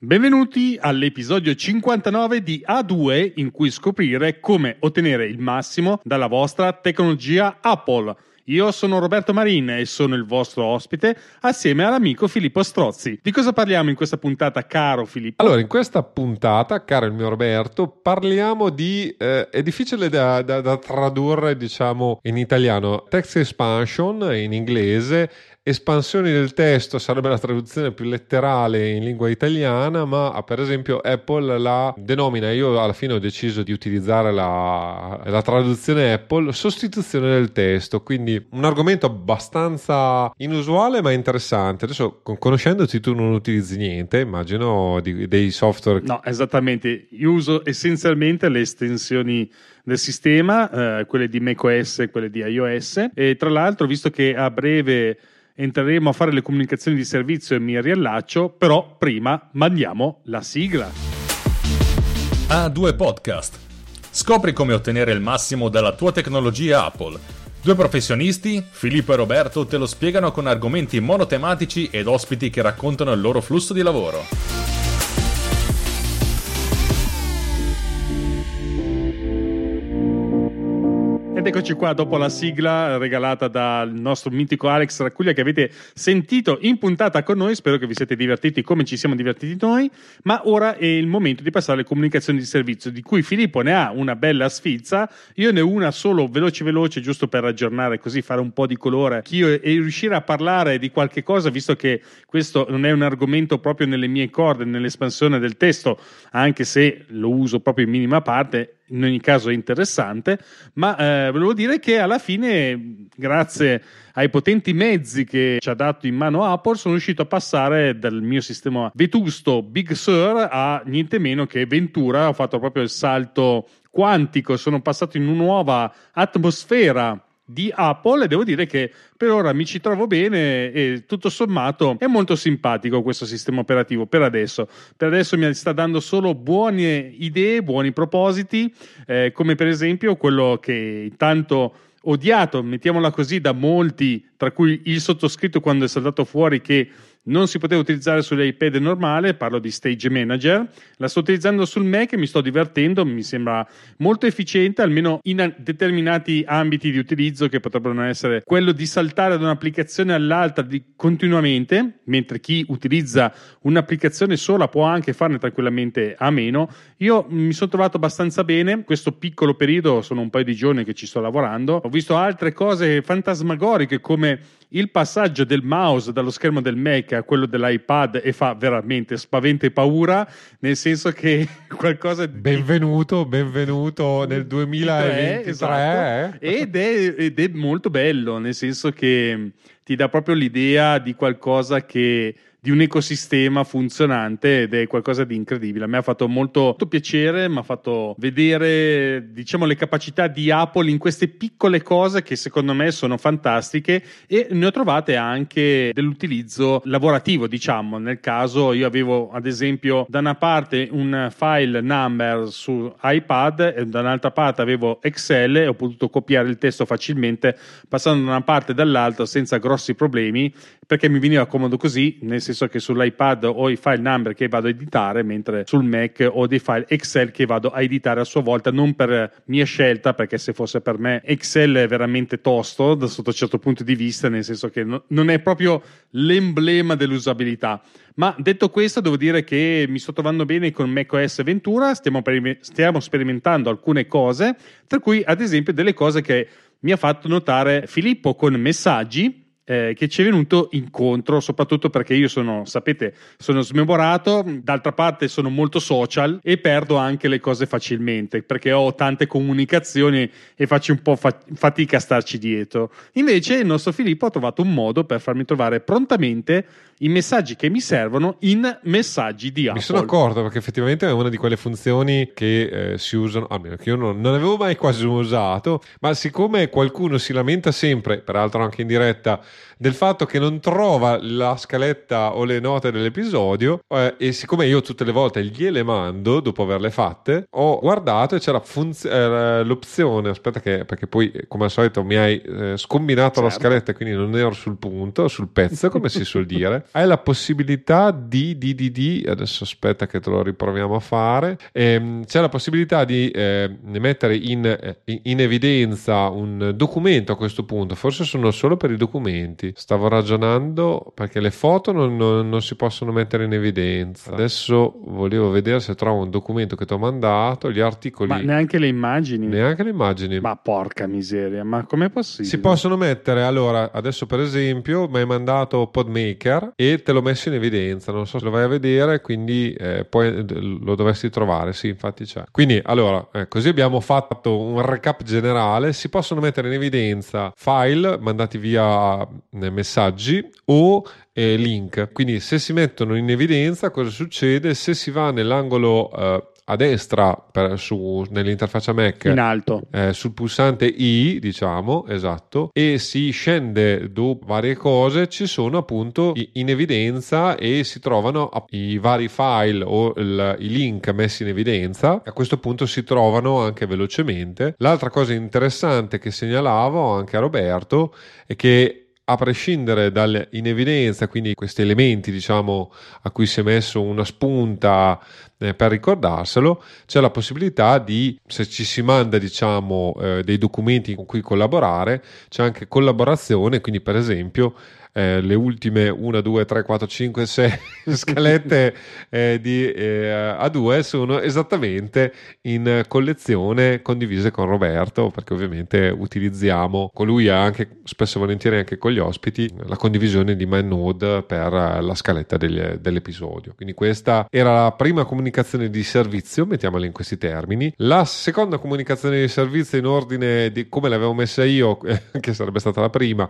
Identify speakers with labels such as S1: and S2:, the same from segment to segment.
S1: Benvenuti all'episodio 59 di A2 in cui scoprire come ottenere il massimo dalla vostra tecnologia Apple. Io sono Roberto Marin e sono il vostro ospite assieme all'amico Filippo Strozzi. Di cosa parliamo in questa puntata, caro Filippo?
S2: Allora, in questa puntata, caro il mio Roberto, parliamo di... Eh, è difficile da, da, da tradurre, diciamo, in italiano. Text expansion in inglese espansioni del testo sarebbe la traduzione più letterale in lingua italiana, ma per esempio Apple la denomina, io alla fine ho deciso di utilizzare la, la traduzione Apple, sostituzione del testo, quindi un argomento abbastanza inusuale ma interessante. Adesso conoscendoti tu non utilizzi niente, immagino di, dei software.
S1: No, esattamente, io uso essenzialmente le estensioni del sistema, eh, quelle di macOS e quelle di iOS e tra l'altro visto che a breve entreremo a fare le comunicazioni di servizio e mi riallaccio, però prima mandiamo la sigla.
S3: A2 Podcast. Scopri come ottenere il massimo dalla tua tecnologia Apple. Due professionisti, Filippo e Roberto, te lo spiegano con argomenti monotematici ed ospiti che raccontano il loro flusso di lavoro.
S1: Eccoci qua dopo la sigla regalata dal nostro mitico Alex Raccuglia che avete sentito in puntata con noi. Spero che vi siete divertiti come ci siamo divertiti noi. Ma ora è il momento di passare alle comunicazioni di servizio, di cui Filippo ne ha una bella sfilza. Io ne ho una solo veloce veloce, giusto per aggiornare, così fare un po' di colore anch'io e riuscire a parlare di qualche cosa, visto che questo non è un argomento proprio nelle mie corde, nell'espansione del testo, anche se lo uso proprio in minima parte in ogni caso è interessante, ma eh, volevo dire che alla fine, grazie ai potenti mezzi che ci ha dato in mano Apple, sono riuscito a passare dal mio sistema vetusto Big Sur a niente meno che Ventura, ho fatto proprio il salto quantico, sono passato in una nuova atmosfera di Apple e devo dire che per ora mi ci trovo bene e tutto sommato è molto simpatico questo sistema operativo per adesso. Per adesso mi sta dando solo buone idee, buoni propositi, eh, come per esempio quello che tanto odiato, mettiamola così, da molti, tra cui il sottoscritto quando è saltato fuori che non si poteva utilizzare sull'iPad normale, parlo di Stage Manager, la sto utilizzando sul Mac e mi sto divertendo, mi sembra molto efficiente, almeno in determinati ambiti di utilizzo che potrebbero essere quello di saltare da un'applicazione all'altra di, continuamente, mentre chi utilizza un'applicazione sola può anche farne tranquillamente a meno. Io mi sono trovato abbastanza bene, questo piccolo periodo sono un paio di giorni che ci sto lavorando, ho visto altre cose fantasmagoriche come il passaggio del mouse dallo schermo del Mac a quello dell'iPad e fa veramente spavento e paura, nel senso che qualcosa
S2: di... Benvenuto, benvenuto nel 2023.
S1: Esatto. Ed, è, ed è molto bello, nel senso che ti dà proprio l'idea di qualcosa che di un ecosistema funzionante ed è qualcosa di incredibile. A me ha fatto molto, molto piacere, mi ha fatto vedere diciamo, le capacità di Apple in queste piccole cose che secondo me sono fantastiche e ne ho trovate anche dell'utilizzo lavorativo, diciamo. Nel caso io avevo ad esempio da una parte un file number su iPad e da un'altra parte avevo Excel e ho potuto copiare il testo facilmente passando da una parte e dall'altra senza grossi problemi perché mi veniva comodo così, nel senso che sull'iPad ho i file number che vado a editare, mentre sul Mac ho dei file Excel che vado a editare a sua volta, non per mia scelta, perché se fosse per me Excel è veramente tosto da sotto certo punto di vista, nel senso che no, non è proprio l'emblema dell'usabilità. Ma detto questo, devo dire che mi sto trovando bene con macOS Ventura, stiamo, stiamo sperimentando alcune cose, tra cui ad esempio delle cose che mi ha fatto notare Filippo con messaggi eh, che ci è venuto incontro, soprattutto perché io sono, sapete, sono smemorato, d'altra parte sono molto social e perdo anche le cose facilmente perché ho tante comunicazioni e faccio un po' fa- fatica a starci dietro. Invece il nostro Filippo ha trovato un modo per farmi trovare prontamente i messaggi che mi servono in messaggi di Apple.
S2: Mi sono accorto perché effettivamente è una di quelle funzioni che eh, si usano, almeno che io non, non, avevo mai quasi usato, ma siccome qualcuno si lamenta sempre, peraltro anche in diretta, del fatto che non trova la scaletta o le note dell'episodio eh, e siccome io tutte le volte gliele mando dopo averle fatte, ho guardato e c'era funz- eh, l'opzione, aspetta che perché poi come al solito mi hai eh, scombinato certo. la scaletta quindi non ero sul punto, sul pezzo come si suol dire, hai la possibilità di, di, di, di adesso aspetta che te lo riproviamo a fare, ehm, c'è la possibilità di eh, mettere in, eh, in evidenza un documento a questo punto, forse sono solo per i documenti, stavo ragionando perché le foto non, non, non si possono mettere in evidenza, adesso volevo vedere se trovo un documento che ti ho mandato, gli articoli...
S1: Ma neanche le immagini?
S2: Neanche le immagini.
S1: Ma porca miseria, ma com'è possibile?
S2: Si possono mettere, allora, adesso per esempio mi hai mandato Podmaker e te l'ho messo in evidenza, non so se lo vai a vedere, quindi eh, poi lo dovresti trovare, sì, infatti c'è. Quindi, allora, eh, così abbiamo fatto un recap generale, si possono mettere in evidenza file mandati via messaggi o eh, link. Quindi se si mettono in evidenza cosa succede? Se si va nell'angolo eh, a destra per, su, nell'interfaccia Mac
S1: in alto
S2: eh, sul pulsante I diciamo esatto e si scende dopo varie cose ci sono appunto in evidenza e si trovano i vari file o il, i link messi in evidenza a questo punto si trovano anche velocemente l'altra cosa interessante che segnalavo anche a Roberto è che a prescindere in evidenza, quindi questi elementi diciamo a cui si è messo una spunta eh, per ricordarselo, c'è la possibilità di, se ci si manda diciamo eh, dei documenti con cui collaborare, c'è anche collaborazione, quindi per esempio eh, le ultime 1, 2, 3, 4, 5, 6 scalette eh, di eh, A2 sono esattamente in collezione condivise con Roberto perché ovviamente utilizziamo con lui anche spesso e volentieri anche con gli ospiti la condivisione di MindNode per la scaletta degli, dell'episodio. Quindi questa era la prima comunicazione di servizio mettiamola in questi termini. La seconda comunicazione di servizio in ordine di come l'avevo messa io che sarebbe stata la prima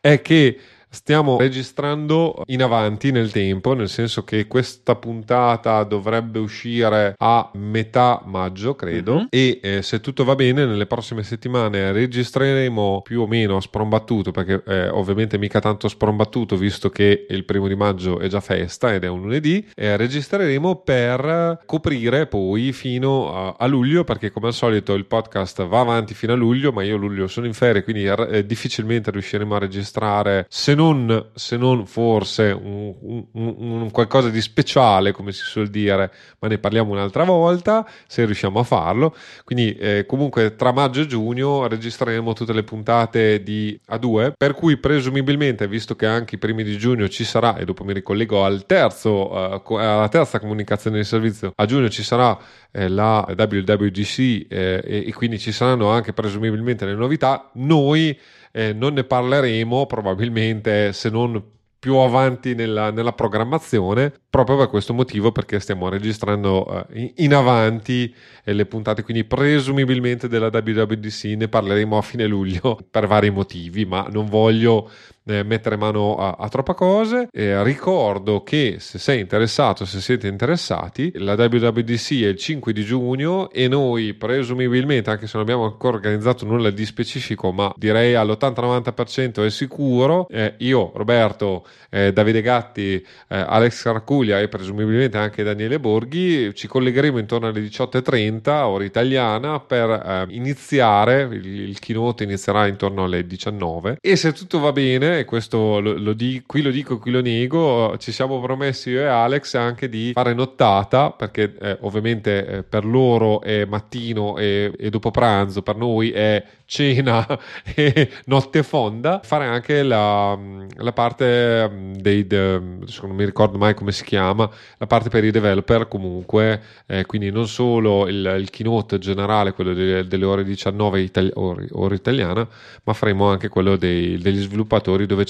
S2: è che Stiamo registrando in avanti nel tempo, nel senso che questa puntata dovrebbe uscire a metà maggio, credo, uh-huh. e eh, se tutto va bene nelle prossime settimane registreremo più o meno a sprombattuto, perché eh, ovviamente mica tanto sprombattuto visto che il primo di maggio è già festa ed è un lunedì, eh, registreremo per coprire poi fino a, a, luglio, perché come al solito il podcast va avanti fino a luglio, ma io a luglio sono in ferie, quindi eh, difficilmente riusciremo a registrare se non, se non forse un, un, un, qualcosa di speciale, come si suol dire, ma ne parliamo un'altra volta se riusciamo a farlo. Quindi, eh, comunque, tra maggio e giugno registreremo tutte le puntate di A2, per cui presumibilmente, visto che anche i primi di giugno ci sarà, e dopo mi ricollego al terzo, uh, alla terza comunicazione di servizio, a giugno ci sarà eh, la WWDC eh, e, e quindi ci saranno anche presumibilmente le novità. Noi eh, non ne parleremo probabilmente se non più avanti nella, nella, programmazione proprio per questo motivo perché stiamo registrando uh, in avanti eh, le puntate. Quindi presumibilmente della WWDC ne parleremo a fine luglio per vari motivi ma non voglio eh, mettere mano a, a troppe cose. Eh, ricordo che se sei interessato, se siete interessati, la WWDC è il 5 di giugno e noi presumibilmente, anche se non abbiamo ancora organizzato nulla di specifico, ma direi all'80-90% è sicuro, eh, io, Roberto, eh, Davide Gatti, eh, Alex Carcuglia e presumibilmente anche Daniele Borghi, ci collegheremo intorno alle 18.30 ora italiana per iniziare, il, il keynote inizierà intorno alle 19 e se tutto va bene e questo lo, lo di, qui lo dico, qui lo nego, ci siamo promessi io e Alex anche di fare nottata, perché eh, ovviamente eh, per loro è mattino e, e dopo pranzo, per noi è cena e notte fonda, fare anche la, la parte mm, dei, de, non mi ricordo mai come si chiama, la parte per i developer comunque, eh, quindi non solo il, il keynote generale, quello delle, delle ore 19 itali- ora, ora italiana, ma faremo anche quello dei, degli sviluppatori dove,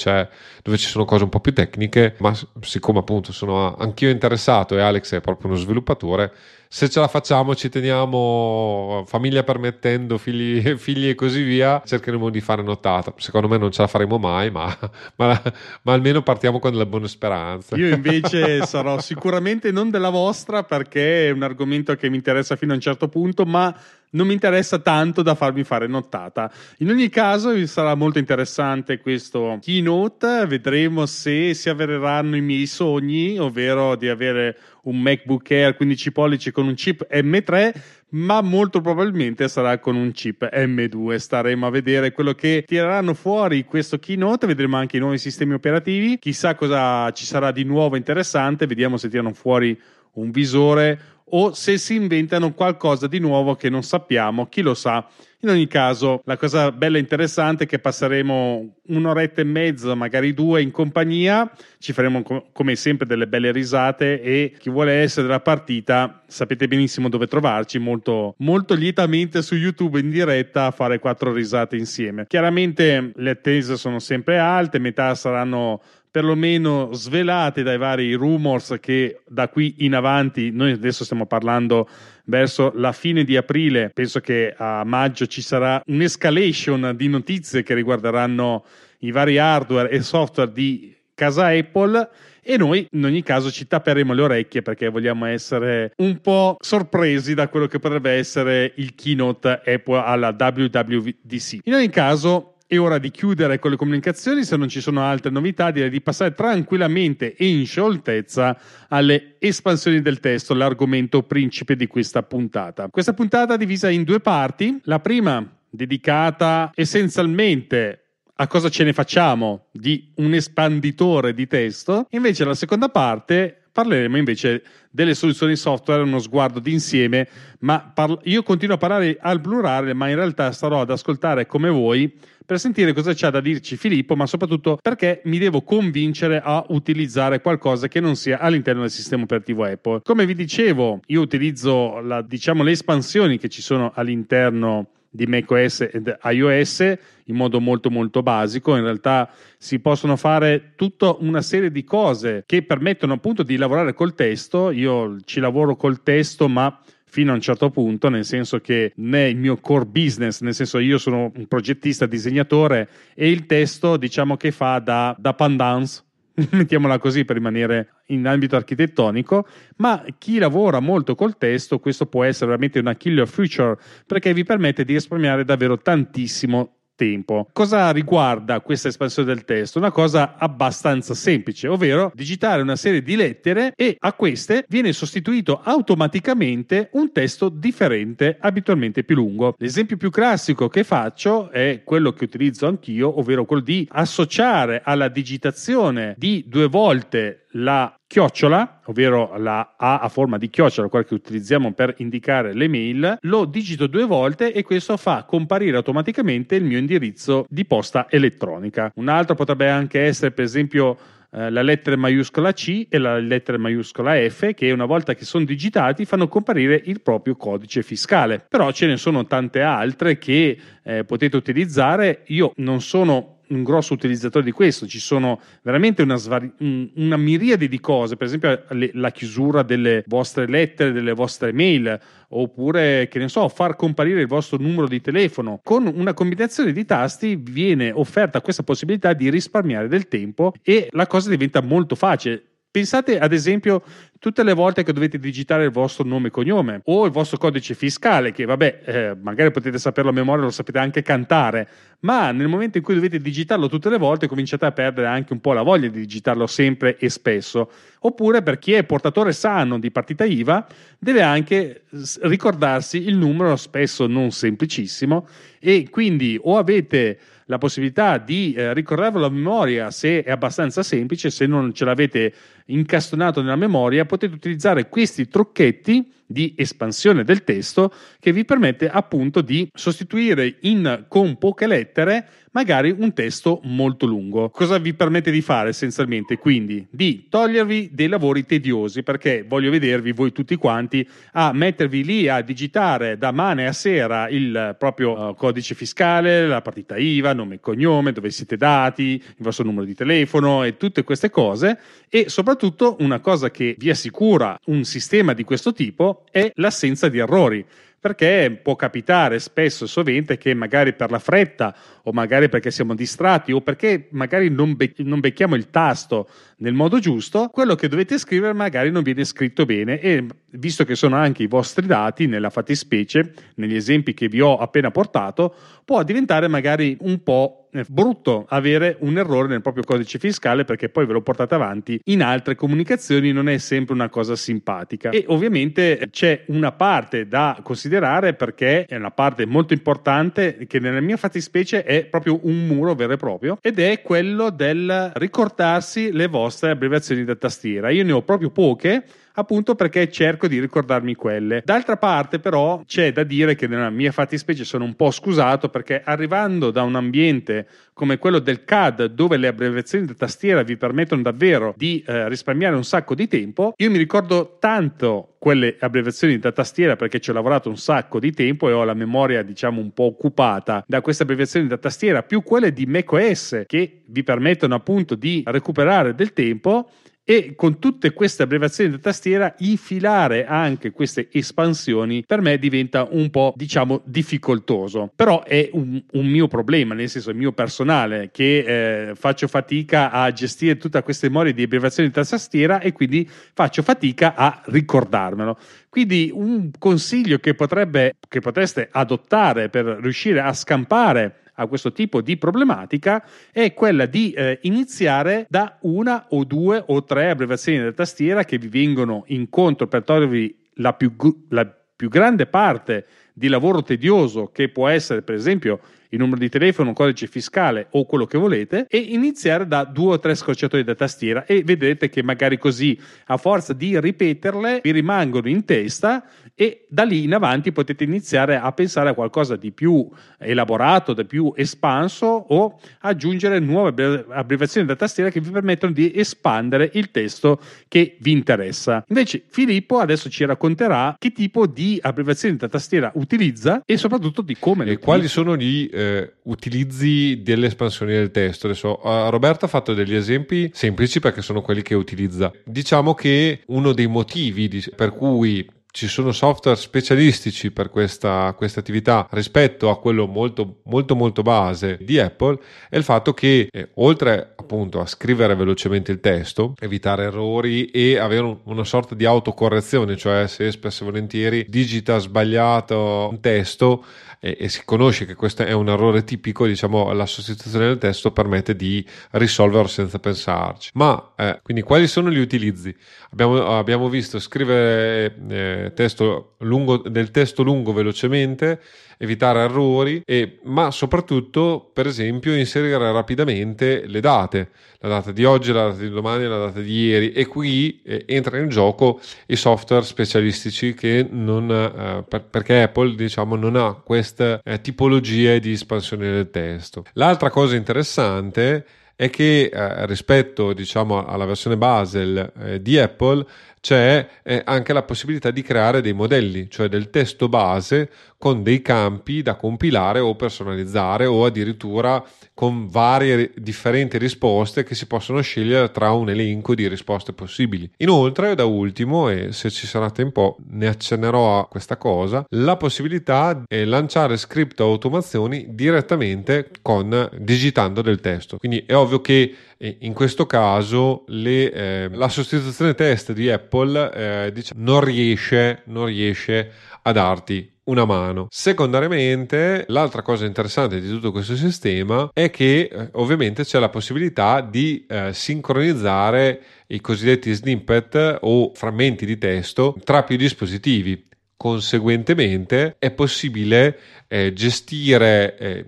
S2: dove, ci sono cose un po' più tecniche, ma siccome appunto sono anch'io interessato e Alex è proprio uno sviluppatore, se ce la facciamo ci teniamo famiglia permettendo, figli, figli, e così via, cercheremo di fare notata. Secondo me non ce la faremo mai, ma, ma, ma almeno partiamo con delle buone speranze.
S1: Io invece sarò sicuramente non della vostra perché è un argomento che mi interessa fino a un certo punto, ma non mi interessa tanto da farmi fare nottata. In ogni caso sarà molto interessante questo keynote, vedremo se si avvereranno i miei sogni, ovvero di avere un MacBook Air 15 pollici con un chip M3, ma molto probabilmente sarà con un chip M2. Staremo a vedere quello che tireranno fuori questo keynote, vedremo anche i nuovi sistemi operativi, chissà cosa ci sarà di nuovo interessante, vediamo se tirano fuori un visore o se si inventano qualcosa di nuovo che non sappiamo, chi lo sa. In ogni caso, la cosa bella e interessante è che passeremo un'oretta e mezza, magari due, in compagnia, ci faremo come sempre delle belle risate e chi vuole essere della partita sapete benissimo dove trovarci, molto, molto lietamente su YouTube in diretta a fare quattro risate insieme. Chiaramente le attese sono sempre alte, metà saranno perlomeno svelate dai vari rumors che da qui in avanti, noi adesso stiamo parlando verso la fine di aprile, penso che a maggio ci sarà un'escalation di notizie che riguarderanno i vari hardware e software di casa Apple e noi in ogni caso ci tapperemo le orecchie perché vogliamo essere un po' sorpresi da quello che potrebbe essere il keynote Apple alla WWDC. In ogni caso è ora di chiudere con le comunicazioni, se non ci sono altre novità direi di passare tranquillamente e in scioltezza alle espansioni del testo, l'argomento principe di questa puntata. Questa puntata è divisa in due parti, la prima dedicata essenzialmente a cosa ce ne facciamo di un espanditore di testo, invece la seconda parte parleremo invece delle soluzioni software, uno sguardo d'insieme, ma parlo, io continuo a parlare al plurale, ma in realtà starò ad ascoltare come voi per sentire cosa c'ha da dirci Filippo, ma soprattutto perché mi devo convincere a utilizzare qualcosa che non sia all'interno del sistema operativo Apple. Come vi dicevo, io utilizzo la, diciamo, le espansioni che ci sono all'interno di macOS ed iOS in modo molto molto basico. In realtà si possono fare tutta una serie di cose che permettono appunto di lavorare col testo. Io ci lavoro col testo, ma fino a un certo punto, nel senso che è il mio core business, nel senso io sono un progettista, disegnatore e il testo diciamo che fa da, da pandance mettiamola così per rimanere in ambito architettonico, ma chi lavora molto col testo, questo può essere veramente una killer feature perché vi permette di risparmiare davvero tantissimo tempo. Cosa riguarda questa espansione del testo? Una cosa abbastanza semplice, ovvero digitare una serie di lettere e a queste viene sostituito automaticamente un testo differente, abitualmente più lungo. L'esempio più classico che faccio è quello che utilizzo anch'io, ovvero quello di associare alla digitazione di due volte la chiocciola, ovvero la A a forma di chiocciola, quella che utilizziamo per indicare le mail, lo digito due volte e questo fa comparire automaticamente il mio indirizzo di posta elettronica. Un altro potrebbe anche essere, per esempio, eh, la lettera maiuscola C e la lettera maiuscola F che una volta che sono digitati fanno comparire il proprio codice fiscale. Però ce ne sono tante altre che eh, potete utilizzare. Io non sono un grosso utilizzatore di questo, ci sono veramente una, svari- una miriade di cose, per esempio la chiusura delle vostre lettere, delle vostre mail, oppure che ne so, far comparire il vostro numero di telefono. Con una combinazione di tasti viene offerta questa possibilità di risparmiare del tempo e la cosa diventa molto facile. Pensate ad esempio tutte le volte che dovete digitare il vostro nome e cognome o il vostro codice fiscale, che vabbè, eh, magari potete saperlo a memoria, lo sapete anche cantare, ma nel momento in cui dovete digitarlo tutte le volte cominciate a perdere anche un po' la voglia di digitarlo sempre e spesso. Oppure per chi è portatore sano di partita IVA deve anche ricordarsi il numero spesso non semplicissimo e quindi o avete la possibilità di eh, ricordarvelo a memoria se è abbastanza semplice, se non ce l'avete incastonato nella memoria, potete utilizzare questi trucchetti di espansione del testo che vi permette appunto di sostituire in, con poche lettere magari un testo molto lungo. Cosa vi permette di fare essenzialmente? Quindi di togliervi dei lavori tediosi perché voglio vedervi voi tutti quanti a mettervi lì a digitare da mane a sera il proprio uh, codice fiscale, la partita IVA, nome e cognome, dove siete dati, il vostro numero di telefono e tutte queste cose e soprattutto una cosa che vi assicura un sistema di questo tipo è l'assenza di errori perché può capitare spesso e sovente che magari per la fretta o magari perché siamo distratti o perché magari non, be- non becchiamo il tasto nel modo giusto, quello che dovete scrivere magari non viene scritto bene e visto che sono anche i vostri dati nella fattispecie, negli esempi che vi ho appena portato, può diventare magari un po' brutto avere un errore nel proprio codice fiscale perché poi ve lo portate avanti in altre comunicazioni non è sempre una cosa simpatica. E ovviamente c'è una parte da considerare perché è una parte molto importante che nella mia fattispecie è proprio un muro vero e proprio ed è quello del ricordarsi le vostre abbreviazioni da tastiera. Io ne ho proprio poche appunto perché cerco di ricordarmi quelle. D'altra parte, però, c'è da dire che nella mia fattispecie sono un po' scusato perché arrivando da un ambiente come quello del CAD, dove le abbreviazioni da tastiera vi permettono davvero di eh, risparmiare un sacco di tempo, io mi ricordo tanto quelle abbreviazioni da tastiera perché ci ho lavorato un sacco di tempo e ho la memoria diciamo un po' occupata da queste abbreviazioni da tastiera più quelle di macOS che vi permettono appunto di recuperare del tempo e con tutte queste abbreviazioni da tastiera infilare anche queste espansioni per me diventa un po' diciamo difficoltoso. Però è un, un mio problema nel senso mio personale che eh, faccio fatica a gestire tutta questa memoria di abbreviazioni da tastiera e quindi faccio fatica a ricordarmelo. Quindi un consiglio che, potrebbe, che potreste adottare per riuscire a scampare a questo tipo di problematica è quella di eh, iniziare da una o due o tre abbreviazioni della tastiera che vi vengono incontro per togliervi la più, la più grande parte di lavoro tedioso che può essere per esempio il numero di telefono, un codice fiscale o quello che volete e iniziare da due o tre scorciatoie da tastiera e vedrete che magari così a forza di ripeterle vi rimangono in testa e da lì in avanti potete iniziare a pensare a qualcosa di più elaborato, di più espanso o aggiungere nuove abbreviazioni da tastiera che vi permettono di espandere il testo che vi interessa. Invece Filippo adesso ci racconterà che tipo di abbreviazioni da tastiera utilizza e soprattutto di come
S2: le e quali sono gli eh, utilizzi delle espansioni del testo. Adesso Roberto ha fatto degli esempi semplici perché sono quelli che utilizza. Diciamo che uno dei motivi di, per cui ci sono software specialistici per questa, questa, attività rispetto a quello molto molto molto base di Apple è il fatto che eh, oltre appunto a scrivere velocemente il testo evitare errori e avere un, una sorta di autocorrezione cioè se spesso e volentieri digita sbagliato un testo e, e, si conosce che questo è un errore tipico, diciamo la sostituzione del testo permette di risolverlo senza pensarci. Ma eh, quindi quali sono gli utilizzi? Abbiamo, abbiamo visto scrivere eh, testo lungo, del testo lungo velocemente evitare errori, e, ma soprattutto, per esempio, inserire rapidamente le date, la data di oggi, la data di domani, la data di ieri, e qui eh, entrano in gioco i software specialistici che non, eh, per, perché Apple diciamo, non ha queste eh, tipologie di espansione del testo. L'altra cosa interessante è che eh, rispetto diciamo, alla versione base eh, di Apple c'è eh, anche la possibilità di creare dei modelli, cioè del testo base con dei campi da compilare o personalizzare o addirittura con varie differenti risposte che si possono scegliere tra un elenco di risposte possibili. Inoltre, da ultimo, e se ci sarà tempo ne accennerò a questa cosa, la possibilità di lanciare script automazioni direttamente con digitando del testo. Quindi è ovvio che eh, in questo caso le, eh, la sostituzione test di Apple eh, diciamo, non, riesce, non riesce a darti una mano. Secondariamente, l'altra cosa interessante di tutto questo sistema è che eh, ovviamente c'è la possibilità di eh, sincronizzare i cosiddetti snippet o frammenti di testo tra più dispositivi. Conseguentemente è possibile eh, gestire eh,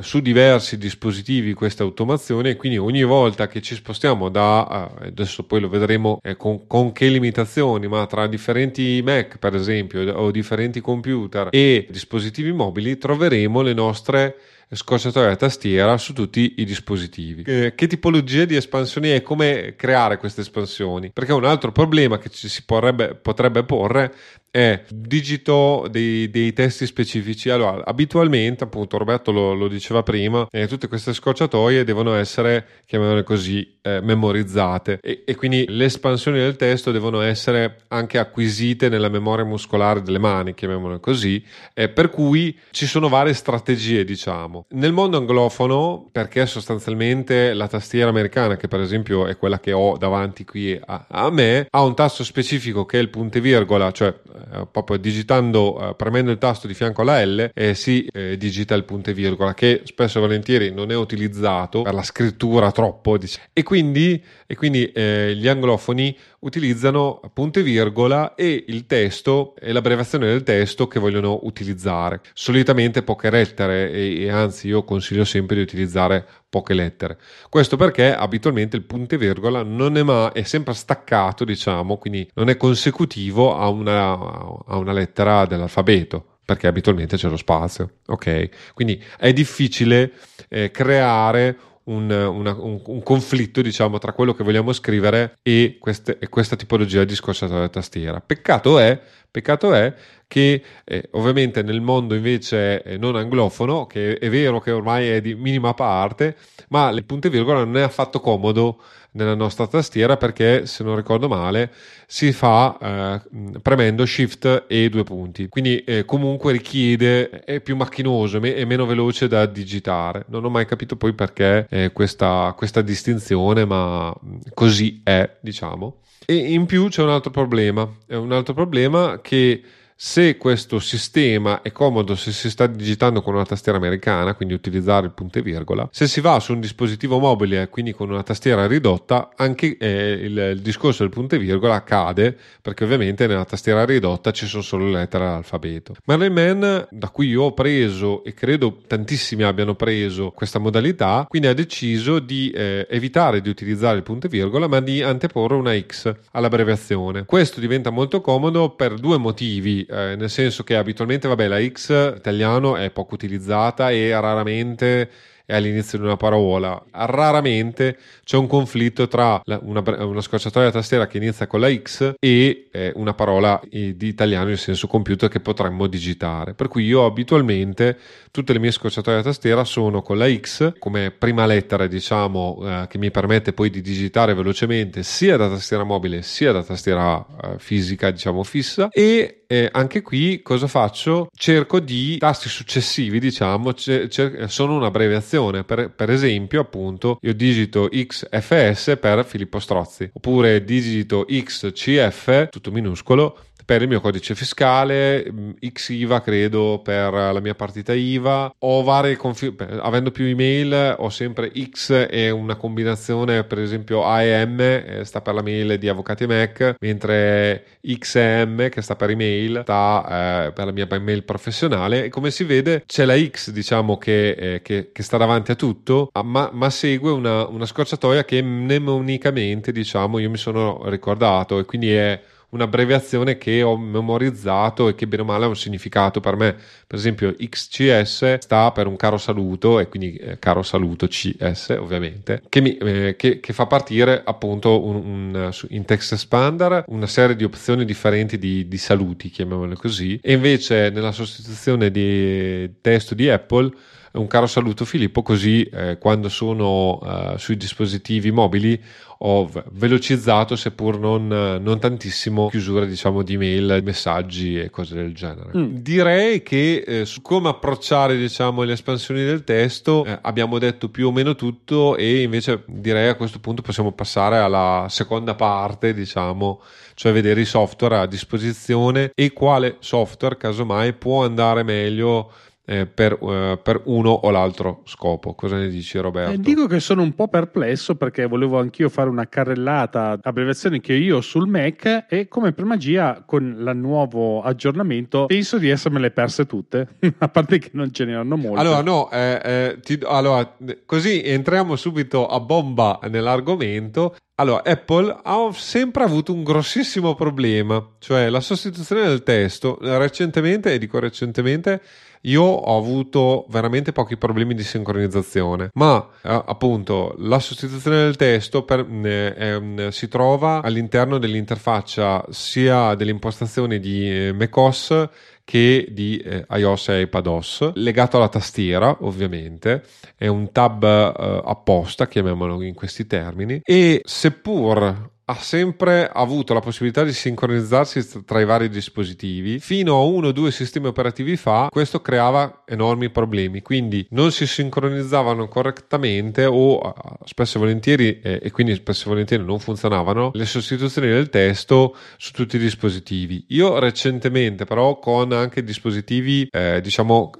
S2: su diversi dispositivi queste automazioni e quindi ogni volta che ci spostiamo da, adesso poi lo vedremo eh, con, con, che limitazioni, ma tra differenti Mac per esempio o differenti computer e dispositivi mobili troveremo le nostre scorciatoia a tastiera su tutti i dispositivi. Eh, che tipologia di espansioni e come creare queste espansioni? Perché un altro problema che ci si porrebbe, potrebbe porre è digito dei, dei, testi specifici. Allora, abitualmente, appunto, Roberto lo, lo diceva prima, eh, tutte queste scorciatoie devono essere, chiamiamole così, eh, memorizzate e, e, quindi le espansioni del testo devono essere anche acquisite nella memoria muscolare delle mani, chiamiamole così, eh, per cui ci sono varie strategie, diciamo. Nel mondo anglofono, perché sostanzialmente la tastiera americana, che per esempio è quella che ho davanti qui a, a me, ha un tasto specifico che è il punto e virgola, cioè eh, proprio digitando, eh, premendo il tasto di fianco alla L, eh, si digita il punto e virgola, che spesso e volentieri non è utilizzato per la scrittura troppo, diciamo. e quindi, e quindi eh, gli anglofoni utilizzano punto e virgola e il testo e l'abbreviazione del testo che vogliono utilizzare. Solitamente poche lettere e, e anzi io consiglio sempre di utilizzare poche lettere. Questo perché abitualmente il punto e virgola non è mai, è sempre staccato, diciamo, quindi non è consecutivo a una, a una lettera dell'alfabeto perché abitualmente c'è lo spazio. Ok, quindi è difficile eh, creare un, una, un, un, conflitto diciamo tra quello che vogliamo scrivere e, queste, e questa tipologia di scorciatoia tastiera. Peccato è, peccato è che eh, ovviamente nel mondo invece eh, non anglofono, che è vero che ormai è di minima parte, ma le punte virgola non è affatto comodo nella nostra tastiera perché se non ricordo male si fa eh, premendo shift e due punti. Quindi eh, comunque richiede è più macchinoso e meno veloce da digitare. Non ho mai capito poi perché eh, questa, questa distinzione ma così è diciamo e in più c'è un altro problema. È un altro problema che se questo sistema è comodo se si sta digitando con una tastiera americana, quindi utilizzare il punto e virgola, se si va su un dispositivo mobile, quindi con una tastiera ridotta, anche eh, il, il, discorso del punto e virgola cade, perché ovviamente nella tastiera ridotta ci sono solo le lettere dell'alfabeto. Marley Man, da cui io ho preso e credo tantissimi abbiano preso questa modalità, quindi ha deciso di eh, evitare di utilizzare il punto e virgola, ma di anteporre una X all'abbreviazione. Questo diventa molto comodo per due motivi eh, nel senso che abitualmente vabbè, la X italiano è poco utilizzata e raramente è all'inizio di una parola. Raramente c'è un conflitto tra la, una, una, scorciatoia tastiera che inizia con la X e eh, una parola eh, di italiano in senso computer che potremmo digitare. Per cui io abitualmente tutte le mie scorciatoie a tastiera sono con la X come prima lettera, diciamo, eh, che mi permette poi di digitare velocemente sia da tastiera mobile sia da tastiera eh, fisica, diciamo fissa e eh, anche qui cosa faccio? Cerco di tasti successivi, diciamo, cer- sono un'abbreviazione. Per, per, esempio, appunto, io digito XFS per Filippo Strozzi, oppure digito XCF, tutto minuscolo, per il mio codice fiscale, mm, XIVA credo per la mia partita IVA, ho varie confi- avendo più email ho sempre X e una combinazione per esempio AEM eh, sta per la mail di Avvocati Mac, mentre XM che sta per email sta eh, per la mia mail professionale. E come si vede c'è la X diciamo che, eh, che, che sta davanti a tutto ma, ma segue una, una scorciatoia che mnemonicamente diciamo io mi sono ricordato e quindi è un'abbreviazione che ho memorizzato e che bene o male ha un significato per me. Per esempio, XCS sta per un caro saluto, e quindi eh, caro saluto CS ovviamente, che, mi, eh, che, che fa partire appunto un, un, in Text Expander una serie di opzioni differenti di, di saluti, chiamiamole così, e invece nella sostituzione di testo di Apple un caro saluto Filippo, così eh, quando sono uh, sui dispositivi mobili ho velocizzato, seppur non, non tantissimo, chiusura diciamo di mail, messaggi e cose del genere. Mm. Direi che eh, su come approcciare diciamo le espansioni del testo eh, abbiamo detto più o meno tutto e invece direi a questo punto possiamo passare alla seconda parte, diciamo, cioè vedere i software a disposizione e quale software casomai può andare meglio eh, per, uh, per, uno o l'altro scopo. Cosa ne dici Roberto?
S1: Eh, dico che sono un po' perplesso perché volevo anch'io fare una carrellata abbreviazioni che io ho sul Mac e come per magia con il nuovo aggiornamento penso di essermele perse tutte, a parte che non ce n'erano molte.
S2: Allora no, eh, eh ti, allora, così entriamo subito a bomba nell'argomento Allora, Apple ha sempre avuto un grossissimo problema, cioè la sostituzione del testo. Recentemente, e dico recentemente, io ho avuto veramente pochi problemi di sincronizzazione, ma eh, appunto la sostituzione del testo per, eh, si trova all'interno dell'interfaccia sia delle impostazioni di eh, macOS che di eh, iOS e iPadOS, legato alla tastiera ovviamente, è un tab eh, apposta, chiamiamolo in questi termini, e seppur ha sempre avuto la possibilità di sincronizzarsi tra i vari dispositivi. Fino a uno o due sistemi operativi fa, questo creava enormi problemi, quindi non si sincronizzavano correttamente o spesso e volentieri, eh, e quindi spesso e volentieri non funzionavano, le sostituzioni del testo su tutti i dispositivi. Io recentemente, però, con anche dispositivi, eh, diciamo,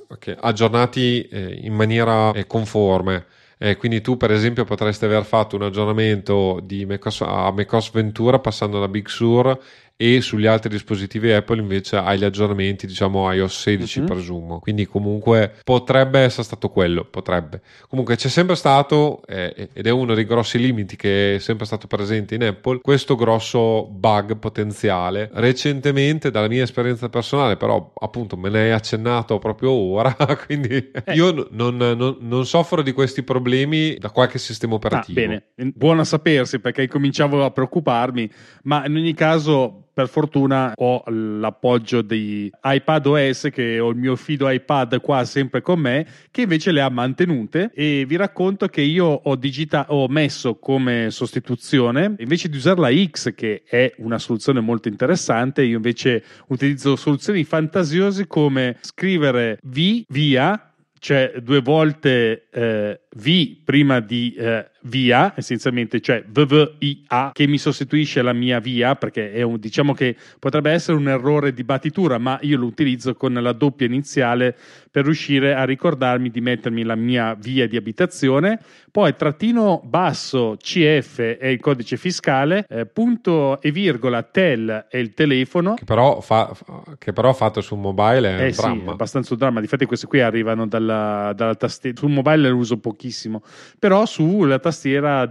S2: aggiornati eh, in maniera eh, conforme, eh, quindi tu, per esempio, potresti aver fatto un aggiornamento di macOS, a macOS Ventura passando da Big Sur e sugli altri dispositivi Apple invece hai gli aggiornamenti diciamo iOS 16 uh-huh. presumo quindi comunque potrebbe essere stato quello potrebbe. Comunque c'è sempre stato eh, ed è uno dei grossi limiti che è sempre stato presente in Apple questo grosso bug potenziale. Recentemente dalla mia esperienza personale però appunto me ne hai accennato proprio ora quindi eh. io non, non, non, soffro di questi problemi da qualche sistema operativo.
S1: ah, bene. Buono a sapersi perché cominciavo a preoccuparmi ma in ogni caso per fortuna ho l'appoggio di iPad OS che ho il mio fido iPad qua sempre con me che invece le ha mantenute. E vi racconto che io ho, digita- ho messo come sostituzione invece di usare la X che è una soluzione molto interessante io invece utilizzo soluzioni fantasiose come scrivere V via cioè due volte eh, V prima di eh, via, essenzialmente, cioè VVIA, che mi sostituisce la mia via, perché è un, diciamo che potrebbe essere un errore di battitura, ma io lo utilizzo con la doppia iniziale per riuscire a ricordarmi di mettermi la mia via di abitazione. Poi trattino basso CF è il codice fiscale, eh, punto e virgola tel è il telefono.
S2: Che però, fa, che però fatto su mobile è
S1: eh
S2: un
S1: sì,
S2: dramma.
S1: È abbastanza un dramma. Difatti queste qui arrivano dalla, dalla tastiera. Sul mobile le uso pochissimo, però sulla tastiera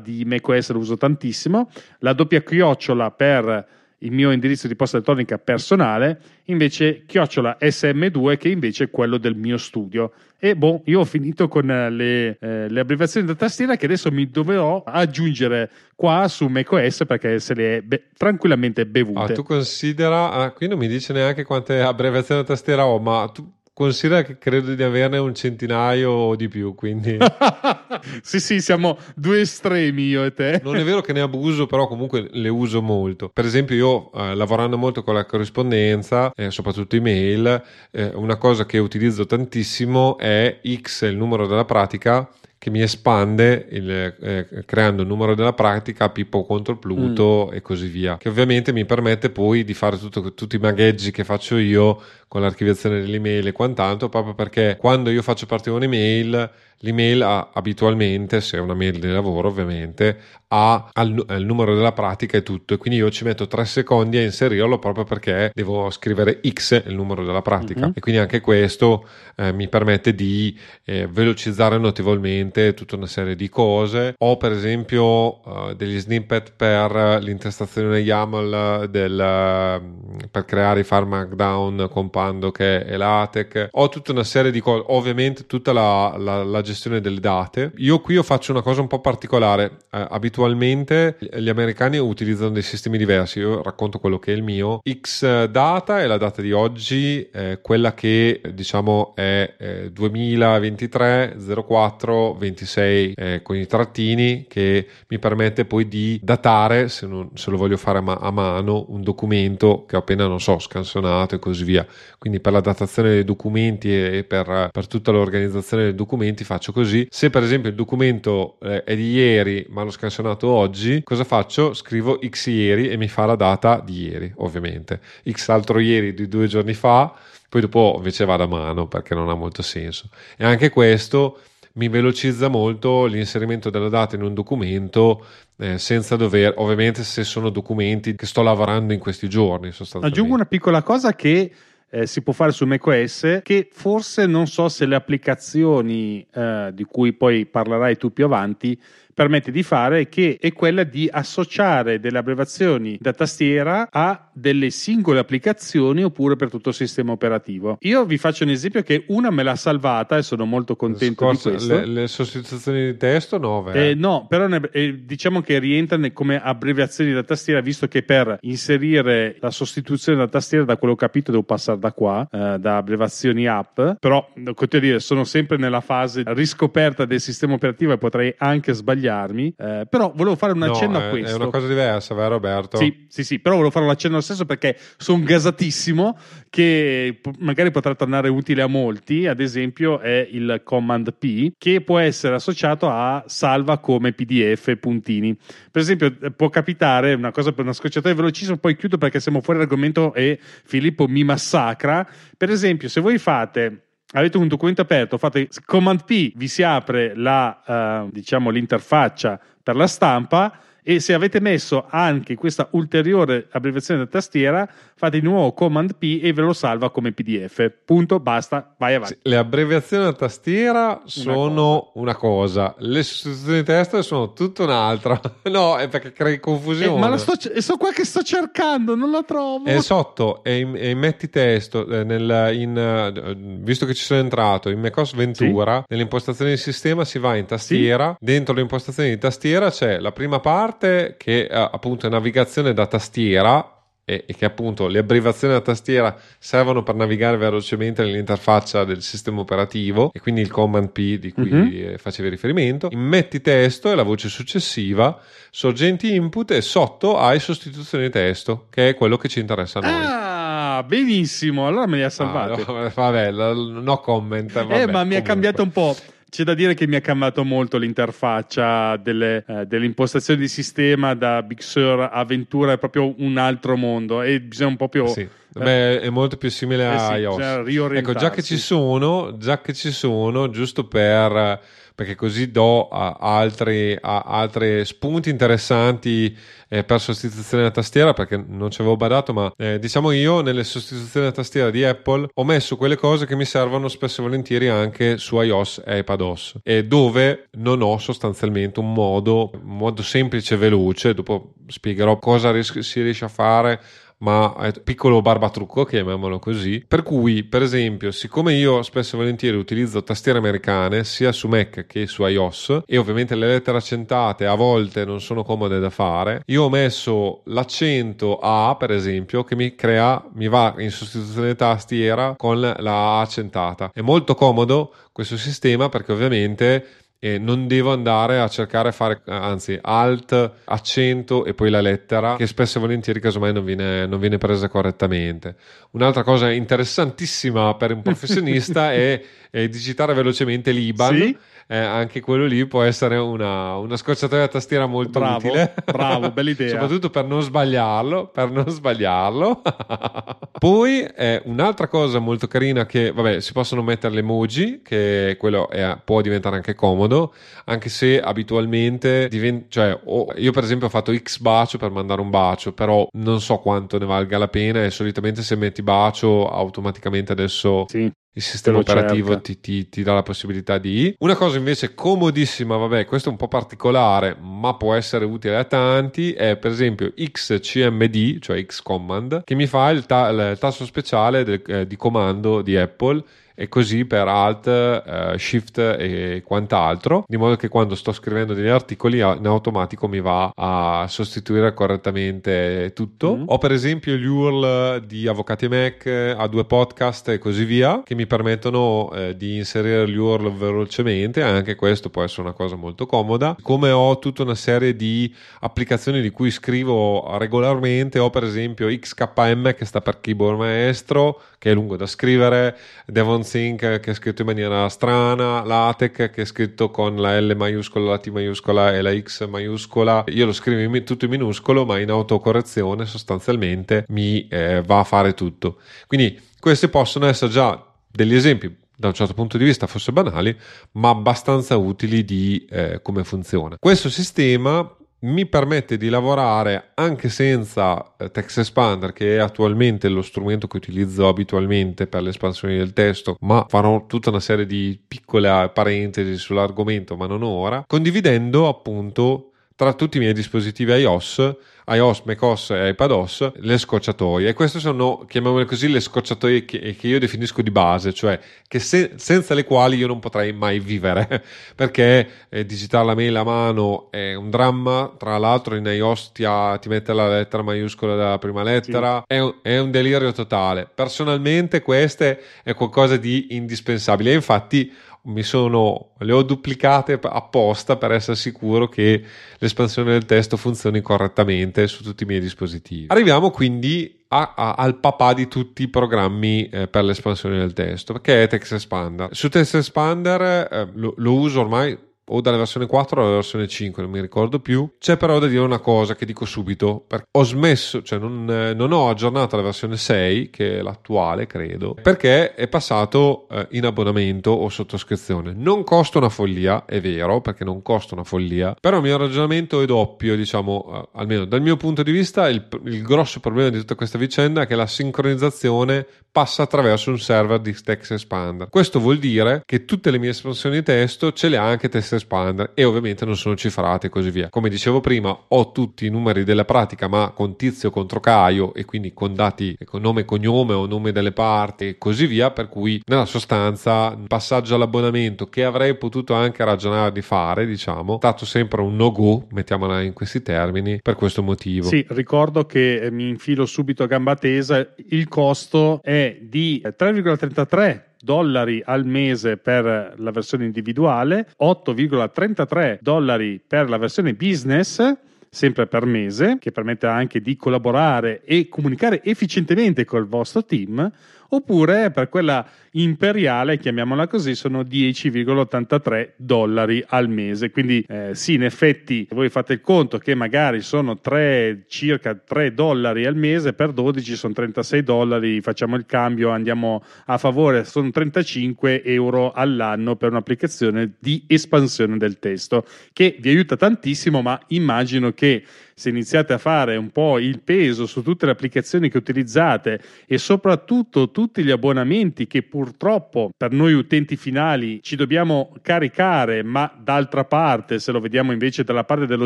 S1: di macOS lo uso tantissimo. La doppia chiocciola per il mio indirizzo di posta elettronica personale, invece chiocciola SM2 che invece è quello del mio studio. E boh, io ho finito con le, eh, le abbreviazioni da tastiera che adesso mi dovrò aggiungere qua su macOS perché se le è be- tranquillamente bevute.
S2: Ah, tu considera, ah, qui non mi dice neanche quante abbreviazioni da tastiera ho, ma tu Considera che credo di averne un centinaio o di più, quindi...
S1: sì, sì, siamo due estremi io e te.
S2: non è vero che ne abuso, però comunque le uso molto. Per esempio io, eh, lavorando molto con la corrispondenza, eh, soprattutto email, eh, una cosa che utilizzo tantissimo è X, il numero della pratica, che mi espande il, eh, creando il numero della pratica Pippo contro Pluto mm. e così via che ovviamente mi permette poi di fare tutto, tutti i magheggi che faccio io con l'archiviazione dell'email e quant'altro proprio perché quando io faccio partire un'email L'email ha, abitualmente, se è una mail di lavoro ovviamente, ha il, il numero della pratica e tutto e quindi io ci metto tre secondi a inserirlo proprio perché devo scrivere X, il numero della pratica uh-huh. e quindi anche questo eh, mi permette di eh, velocizzare notevolmente tutta una serie di cose. Ho per esempio uh, degli snippet per l'intestazione YAML del, per creare i file markdown con Pando che è LaTeX. Ho tutta una serie di cose, ovviamente tutta la, la, la gestione delle date. Io qui io faccio una cosa un po' particolare. Eh, abitualmente gli americani utilizzano dei sistemi diversi. Io racconto quello che è il mio. X data è la data di oggi, eh, quella che diciamo è eh, 2023 04 26 con i trattini che mi permette poi di datare, se, non, se lo voglio fare a, ma- a mano, un documento che ho appena, non so, scansionato e così via. Quindi per la datazione dei documenti e per, per tutta l'organizzazione dei documenti faccio faccio così. Se per esempio il documento eh, è di ieri ma l'ho scansionato oggi, cosa faccio? Scrivo X ieri e mi fa la data di ieri, ovviamente. X altro ieri di due giorni fa, poi dopo invece vado a mano perché non ha molto senso. E anche questo mi velocizza molto l'inserimento della data in un documento eh, senza dover, ovviamente se sono documenti che sto lavorando in questi giorni.
S1: Aggiungo una piccola cosa che eh, si può fare su macOS che forse non so se le applicazioni eh, di cui poi parlerai tu più avanti permette di fare che è quella di associare delle abbreviazioni da tastiera a delle singole applicazioni oppure per tutto il sistema operativo. Io vi faccio un esempio che una me l'ha salvata e sono molto contento
S2: Scorsa,
S1: di questo.
S2: Le, le, sostituzioni di testo no,
S1: eh, no però ne, eh, diciamo che rientra come abbreviazioni da tastiera visto che per inserire la sostituzione da tastiera da quello che ho capito devo passare da qua eh, da abbreviazioni app però continuo a dire sono sempre nella fase riscoperta del sistema operativo e potrei anche sbagliarmi eh, però volevo fare un accenno
S2: no,
S1: a questo
S2: è una cosa diversa vero Roberto?
S1: sì sì sì però volevo fare un accenno lo stesso perché sono gasatissimo che magari potrà tornare utile a molti ad esempio è il command P che può essere associato a salva come pdf puntini. Per esempio può capitare una cosa per una scocciatoia velocissima poi chiudo perché siamo fuori argomento e Filippo mi massacra. Per esempio se voi fate avete un documento aperto, fate Command P, vi si apre la, uh, diciamo, l'interfaccia per la stampa e se avete messo anche questa ulteriore abbreviazione da tastiera fate di nuovo command P e ve lo salva come pdf punto basta vai avanti
S2: le abbreviazioni da tastiera sono una cosa, una cosa. le sostituzioni di testo sono tutta un'altra no è perché crei confusione
S1: eh, ma lo sto, sto qua che sto cercando non la trovo
S2: è sotto e, e metti testo eh, nel, in, eh, visto che ci sono entrato in macOS Ventura sì. nelle impostazioni del sistema si va in tastiera sì. dentro le impostazioni di tastiera c'è la prima parte parte che eh, appunto è navigazione da tastiera e, e, che appunto le abbreviazioni da tastiera servono per navigare velocemente nell'interfaccia del sistema operativo e quindi il command P di cui mm-hmm. facevi riferimento. In metti testo è la voce successiva, sorgenti input e sotto hai sostituzione di testo, che è quello che ci interessa a noi.
S1: Ah, benissimo, allora me li ha salvati. Ah,
S2: no, vabbè, no comment. Vabbè,
S1: eh, ma mi comunque. ha cambiato un po'. C'è da dire che mi ha cambiato molto l'interfaccia delle, eh, delle impostazioni di sistema da Big Sur a Ventura, è proprio un altro mondo e bisogna un po' più...
S2: Sì. Beh, è molto più simile
S1: eh
S2: a
S1: sì,
S2: iOS. Ecco, già che ci sono, già che ci sono, giusto per perché così do a altri, a altri spunti interessanti eh, per sostituzione della tastiera perché non ci avevo badato ma eh, diciamo io nelle sostituzioni della tastiera di Apple ho messo quelle cose che mi servono spesso e volentieri anche su iOS e iPadOS e dove non ho sostanzialmente un modo, un modo semplice e veloce dopo spiegherò cosa ries- si riesce a fare ma è piccolo barbatrucco, chiamiamolo così. Per cui, per esempio, siccome io spesso e volentieri utilizzo tastiere americane sia su Mac che su iOS e ovviamente le lettere accentate a volte non sono comode da fare, io ho messo l'accento A, per esempio, che mi crea, mi va in sostituzione tastiera con la A accentata. È molto comodo questo sistema perché ovviamente e non devo andare a cercare a fare anzi alt accento e poi la lettera che spesso e volentieri casomai non viene, non viene presa correttamente un'altra cosa interessantissima per un professionista è, è, digitare velocemente l'IBAN sì? eh, anche quello lì può essere una, una scocciatoia a tastiera molto
S1: bravo,
S2: utile.
S1: Bravo, bella idea.
S2: Soprattutto per non sbagliarlo, per non sbagliarlo. Poi eh, un'altra cosa molto carina che, vabbè, si possono mettere le emoji, che quello è, può diventare anche comodo, anche se abitualmente diventa, cioè, oh, io per esempio ho fatto X bacio per mandare un bacio, però non so quanto ne valga la pena e solitamente se metti bacio automaticamente adesso sì il sistema operativo ti, ti, ti, dà la possibilità di. Una cosa invece comodissima, vabbè, questo è un po' particolare, ma può essere utile a tanti, è per esempio XCMD, cioè Xcommand, che mi fa il, ta- il tasto speciale del, eh, di comando di Apple e così per Alt, eh, Shift e quant'altro, di modo che quando sto scrivendo degli articoli in automatico mi va a sostituire correttamente tutto. Mm. Ho per esempio gli URL di Avvocati Mac, a due podcast e così via, che mi permettono eh, di inserire gli URL velocemente, anche questo può essere una cosa molto comoda. Come ho tutta una serie di applicazioni di cui scrivo regolarmente, ho per esempio XKM che sta per Keyboard Maestro, che è lungo da scrivere, Devon Sync che è scritto in maniera strana, LaTeX che è scritto con la L maiuscola, la T maiuscola e la X maiuscola. Io lo scrivo in, tutto in minuscolo, ma in autocorrezione sostanzialmente mi eh, va a fare tutto. Quindi questi possono essere già degli esempi da un certo punto di vista forse banali, ma abbastanza utili di eh, come funziona. Questo sistema mi permette di lavorare anche senza eh, Text Expander, che è attualmente lo strumento che utilizzo abitualmente per l'espansione del testo, ma farò tutta una serie di piccole parentesi sull'argomento, ma non ora, condividendo appunto tra tutti i miei dispositivi iOS iOS, macOS e iPadOS le scocciatoie e queste sono, chiamiamole così, le scocciatoie che, che io definisco di base, cioè che se, senza le quali io non potrei mai vivere perché eh, digitare la mail a mano è un dramma, tra l'altro in iOS ti, ha, ti mette la lettera maiuscola della prima lettera, sì. è, un, è un delirio totale. Personalmente queste è qualcosa di indispensabile e infatti mi sono, le ho duplicate apposta per essere sicuro che l'espansione del testo funzioni correttamente su tutti i miei dispositivi. Arriviamo quindi a, a, al papà di tutti i programmi eh, per l'espansione del testo, che è Text Expander. Su Text Expander eh, lo, lo uso ormai o dalla versione 4 alla versione 5, non mi ricordo più. C'è però da dire una cosa che dico subito, perché ho smesso, cioè non, eh, non ho aggiornato la versione 6, che è l'attuale credo, perché è passato eh, in abbonamento o sottoscrizione. Non costa una follia, è vero, perché non costa una follia, però il mio ragionamento è doppio, diciamo, eh, almeno dal mio punto di vista, il, il grosso problema di tutta questa vicenda è che la sincronizzazione passa attraverso un server di Text Expander. Questo vuol dire che tutte le mie espansioni testo ce le ha anche Text Expander e ovviamente non sono cifrate e così via. Come dicevo prima, ho tutti i numeri della pratica ma con tizio contro Caio e quindi con dati con nome e cognome o nome delle parti e così via, per cui nella sostanza il passaggio all'abbonamento che avrei potuto anche ragionare di fare, diciamo, è stato sempre un no go, mettiamola in questi termini, per questo motivo.
S1: Sì, ricordo che mi infilo subito a gamba tesa, il costo è di 3,33 dollari al mese per la versione individuale, 8,33 dollari per la versione business sempre per mese, che permette anche di collaborare e comunicare efficientemente col vostro team, oppure per quella imperiale, chiamiamola così, sono 10,83 dollari al mese. Quindi eh, sì, in effetti voi fate il conto che magari sono 3, circa 3 dollari al mese, per 12 sono 36 dollari, facciamo il cambio, andiamo a favore, sono 35 euro all'anno per un'applicazione di espansione del testo, che vi aiuta tantissimo, ma immagino che se iniziate a fare un po' il peso su tutte le applicazioni che utilizzate e soprattutto tutti gli abbonamenti che purtroppo per noi utenti finali ci dobbiamo caricare, ma d'altra parte, se lo vediamo invece dalla parte dello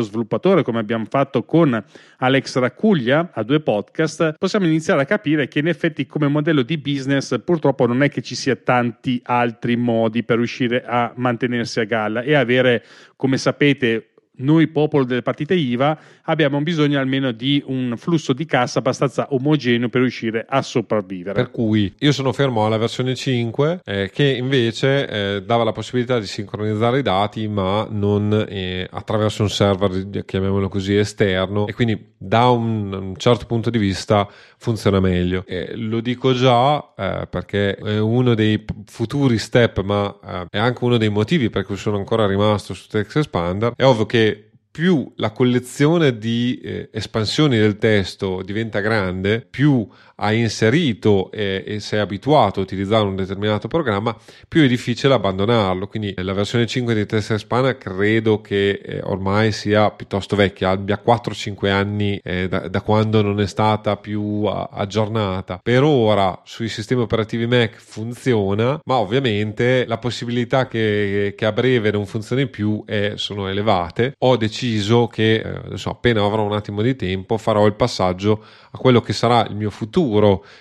S1: sviluppatore, come abbiamo fatto con Alex Raccuglia a due podcast, possiamo iniziare a capire che in effetti come modello di business purtroppo non è che ci sia tanti altri modi per riuscire a mantenersi a galla e avere, come sapete, noi popolo delle partite IVA abbiamo bisogno almeno di un flusso di cassa abbastanza omogeneo per riuscire a sopravvivere.
S2: Per cui io sono fermo alla versione 5 eh, che invece eh, dava la possibilità di sincronizzare i dati ma non eh, attraverso un server, chiamiamolo così, esterno e quindi da un, un certo punto di vista funziona meglio. lo dico già eh, perché è uno dei futuri step ma eh, è anche uno dei motivi per cui sono ancora rimasto su Text Expander. È ovvio che più la collezione di eh, espansioni del testo diventa grande, più hai inserito e, e, sei abituato a utilizzare un determinato programma, più è difficile abbandonarlo. Quindi la versione 5 di Test Hispana credo che eh, ormai sia piuttosto vecchia, abbia 4-5 anni eh, da, da, quando non è stata più a, aggiornata. Per ora sui sistemi operativi Mac funziona, ma ovviamente la possibilità che, che a breve non funzioni più è, sono elevate. Ho deciso che eh, adesso appena avrò un attimo di tempo farò il passaggio a quello che sarà il mio futuro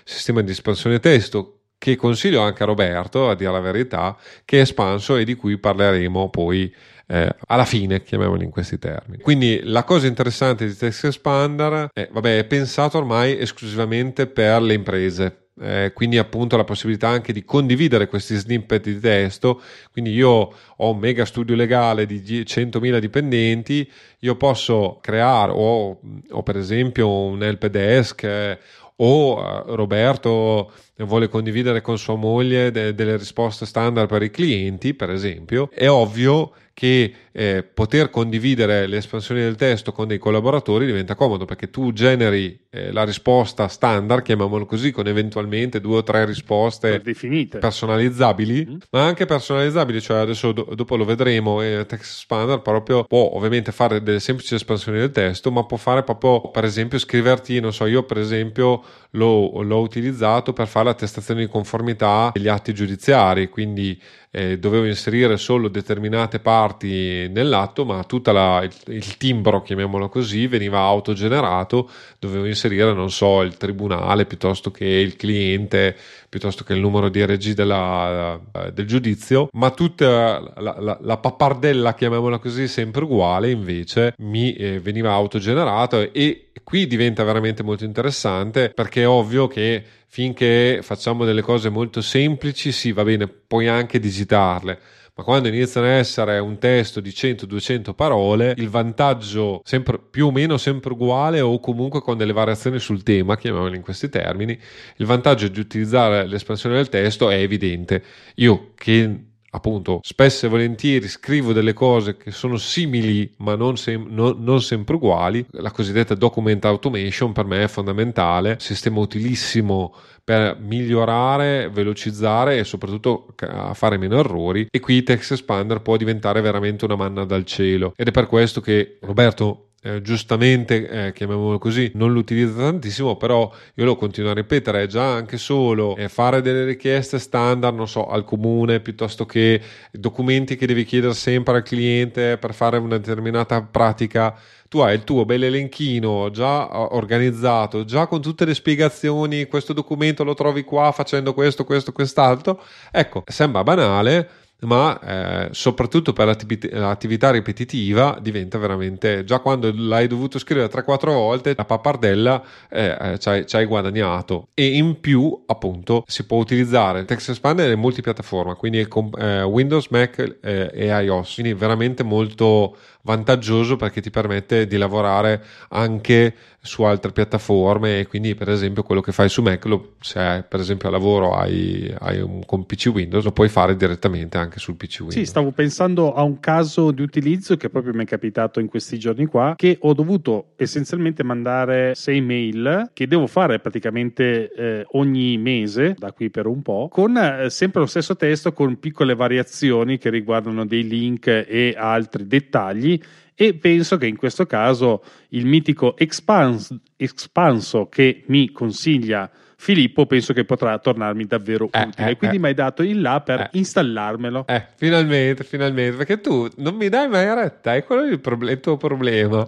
S2: sistema di espansione testo che consiglio anche a Roberto, a dire la verità, che è espanso e di cui parleremo poi eh, alla fine, chiamiamoli in questi termini. Quindi la cosa interessante di Text Expander è, vabbè, è pensato ormai esclusivamente per le imprese. Eh, quindi appunto la possibilità anche di condividere questi snippet di testo quindi io ho un mega studio legale di 100.000 dipendenti io posso creare o, o per esempio un help desk eh, o uh, Roberto vuole condividere con sua moglie de- delle risposte standard per i clienti, per esempio, è ovvio che eh, poter condividere le espansioni del testo con dei collaboratori diventa comodo perché tu generi eh, la risposta standard, chiamiamolo così, con eventualmente due o tre risposte
S1: definite
S2: personalizzabili, mm. ma anche personalizzabili, cioè adesso do- dopo lo vedremo, eh, Text Expander proprio può ovviamente fare delle semplici espansioni del testo, ma può fare proprio, per esempio, scriverti, non so, io per esempio l'ho, l'ho utilizzato per fare l'attestazione di conformità degli atti giudiziari, quindi eh, dovevo inserire solo determinate parti nell'atto, ma tutto il, il, timbro, chiamiamolo così, veniva autogenerato, dovevo inserire, non so, il tribunale piuttosto che il cliente, piuttosto che il numero di RG della, eh, del giudizio, ma tutta la, la, la, pappardella, chiamiamola così, sempre uguale, invece mi eh, veniva autogenerato e qui diventa veramente molto interessante perché è ovvio che finché facciamo delle cose molto semplici, sì, va bene, puoi anche digitarle. Ma quando iniziano a essere un testo di 100-200 parole, il vantaggio sempre più o meno sempre uguale o comunque con delle variazioni sul tema, chiamiamolo in questi termini, il vantaggio di utilizzare l'espansione del testo è evidente. Io che appunto spesso e volentieri scrivo delle cose che sono simili ma non, sem- no, non, sempre uguali. La cosiddetta document automation per me è fondamentale, sistema utilissimo per migliorare, velocizzare e soprattutto fare meno errori e qui Text Expander può diventare veramente una manna dal cielo ed è per questo che Roberto eh, giustamente, eh, chiamiamolo così, non lo utilizza tantissimo, però io lo continuo a ripetere, già anche solo eh, fare delle richieste standard, non so, al comune, piuttosto che documenti che devi chiedere sempre al cliente per fare una determinata pratica tu hai il tuo bel elenchino già organizzato, già con tutte le spiegazioni, questo documento lo trovi qua facendo questo, questo, quest'altro. Ecco, sembra banale, ma eh, soprattutto per l'attività ripetitiva diventa veramente già quando l'hai dovuto scrivere 3-4 volte la pappardella eh, eh, ci, hai, guadagnato. E in più appunto si può utilizzare Text Expander in multipiattaforma quindi eh, Windows, Mac eh, e iOS. Quindi veramente molto vantaggioso perché ti permette di lavorare anche su altre piattaforme e quindi per esempio quello che fai su Mac lo, se per esempio a lavoro hai, hai un, con PC Windows lo puoi fare direttamente anche sul PC Windows
S1: sì stavo pensando a un caso di utilizzo che proprio mi è capitato in questi giorni qua che ho dovuto essenzialmente mandare sei mail che devo fare praticamente eh, ogni mese da qui per un po' con eh, sempre lo stesso testo con piccole variazioni che riguardano dei link e altri dettagli e penso che in questo caso il mitico Expans- Expanso che mi consiglia Filippo penso che potrà tornarmi davvero eh, utile. Eh, Quindi eh, mi hai dato il là per eh. installarmelo.
S2: Eh, finalmente, finalmente, perché tu non mi dai mai retta, è quello il, proble- il tuo problema.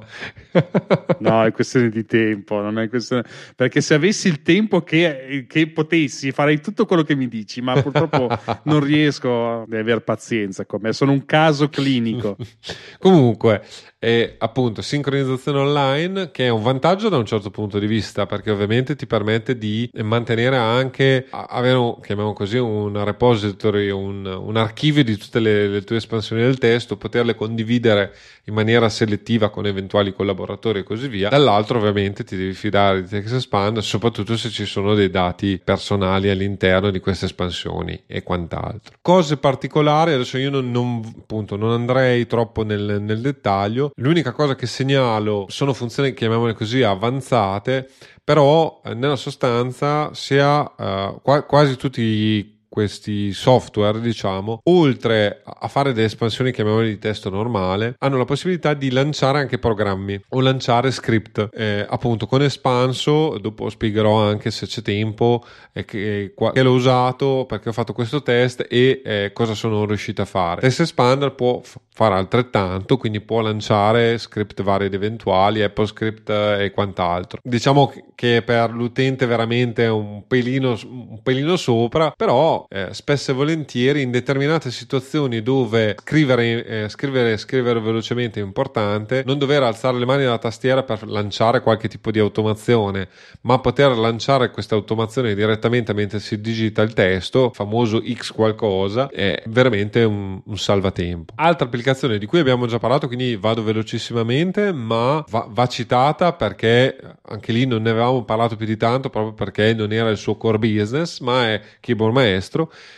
S1: no, è questione di tempo, non è questione... perché se avessi il tempo che, che potessi farei tutto quello che mi dici, ma purtroppo non riesco ad avere pazienza con me, sono un caso clinico.
S2: Comunque, e appunto sincronizzazione online che è un vantaggio da un certo punto di vista perché ovviamente ti permette di mantenere anche avere un, chiamiamo così un repository un, un archivio di tutte le, le, tue espansioni del testo poterle condividere in maniera selettiva con eventuali collaboratori e così via. Dall'altro ovviamente ti devi fidare di TextExpand soprattutto se ci sono dei dati personali all'interno di queste espansioni e quant'altro. Cose particolari adesso io non, non, appunto, non andrei troppo nel, nel dettaglio L'unica cosa che segnalo sono funzioni, chiamiamole così, avanzate, però eh, nella sostanza sia uh, qua- quasi tutti questi software, diciamo, oltre a fare delle espansioni, chiamiamole di testo normale, hanno la possibilità di lanciare anche programmi o lanciare script. Eh, appunto, con Espanso, dopo spiegherò anche se c'è tempo, eh, che, che, l'ho usato, perché ho fatto questo test e eh, cosa sono riuscito a fare. Test Expander può f- fare altrettanto, quindi può lanciare script vari ed eventuali, Apple Script e quant'altro. Diciamo che per l'utente veramente un pelino, un pelino sopra, però eh, spesso e volentieri in determinate situazioni dove scrivere, eh, scrivere, scrivere velocemente è importante, non dover alzare le mani dalla tastiera per lanciare qualche tipo di automazione, ma poter lanciare questa automazione direttamente mentre si digita il testo, famoso X qualcosa, è veramente un, un salvatempo. Altra applicazione di cui abbiamo già parlato, quindi vado velocissimamente, ma va, va citata perché anche lì non ne avevamo parlato più di tanto proprio perché non era il suo core business, ma è Keyboard Maestro.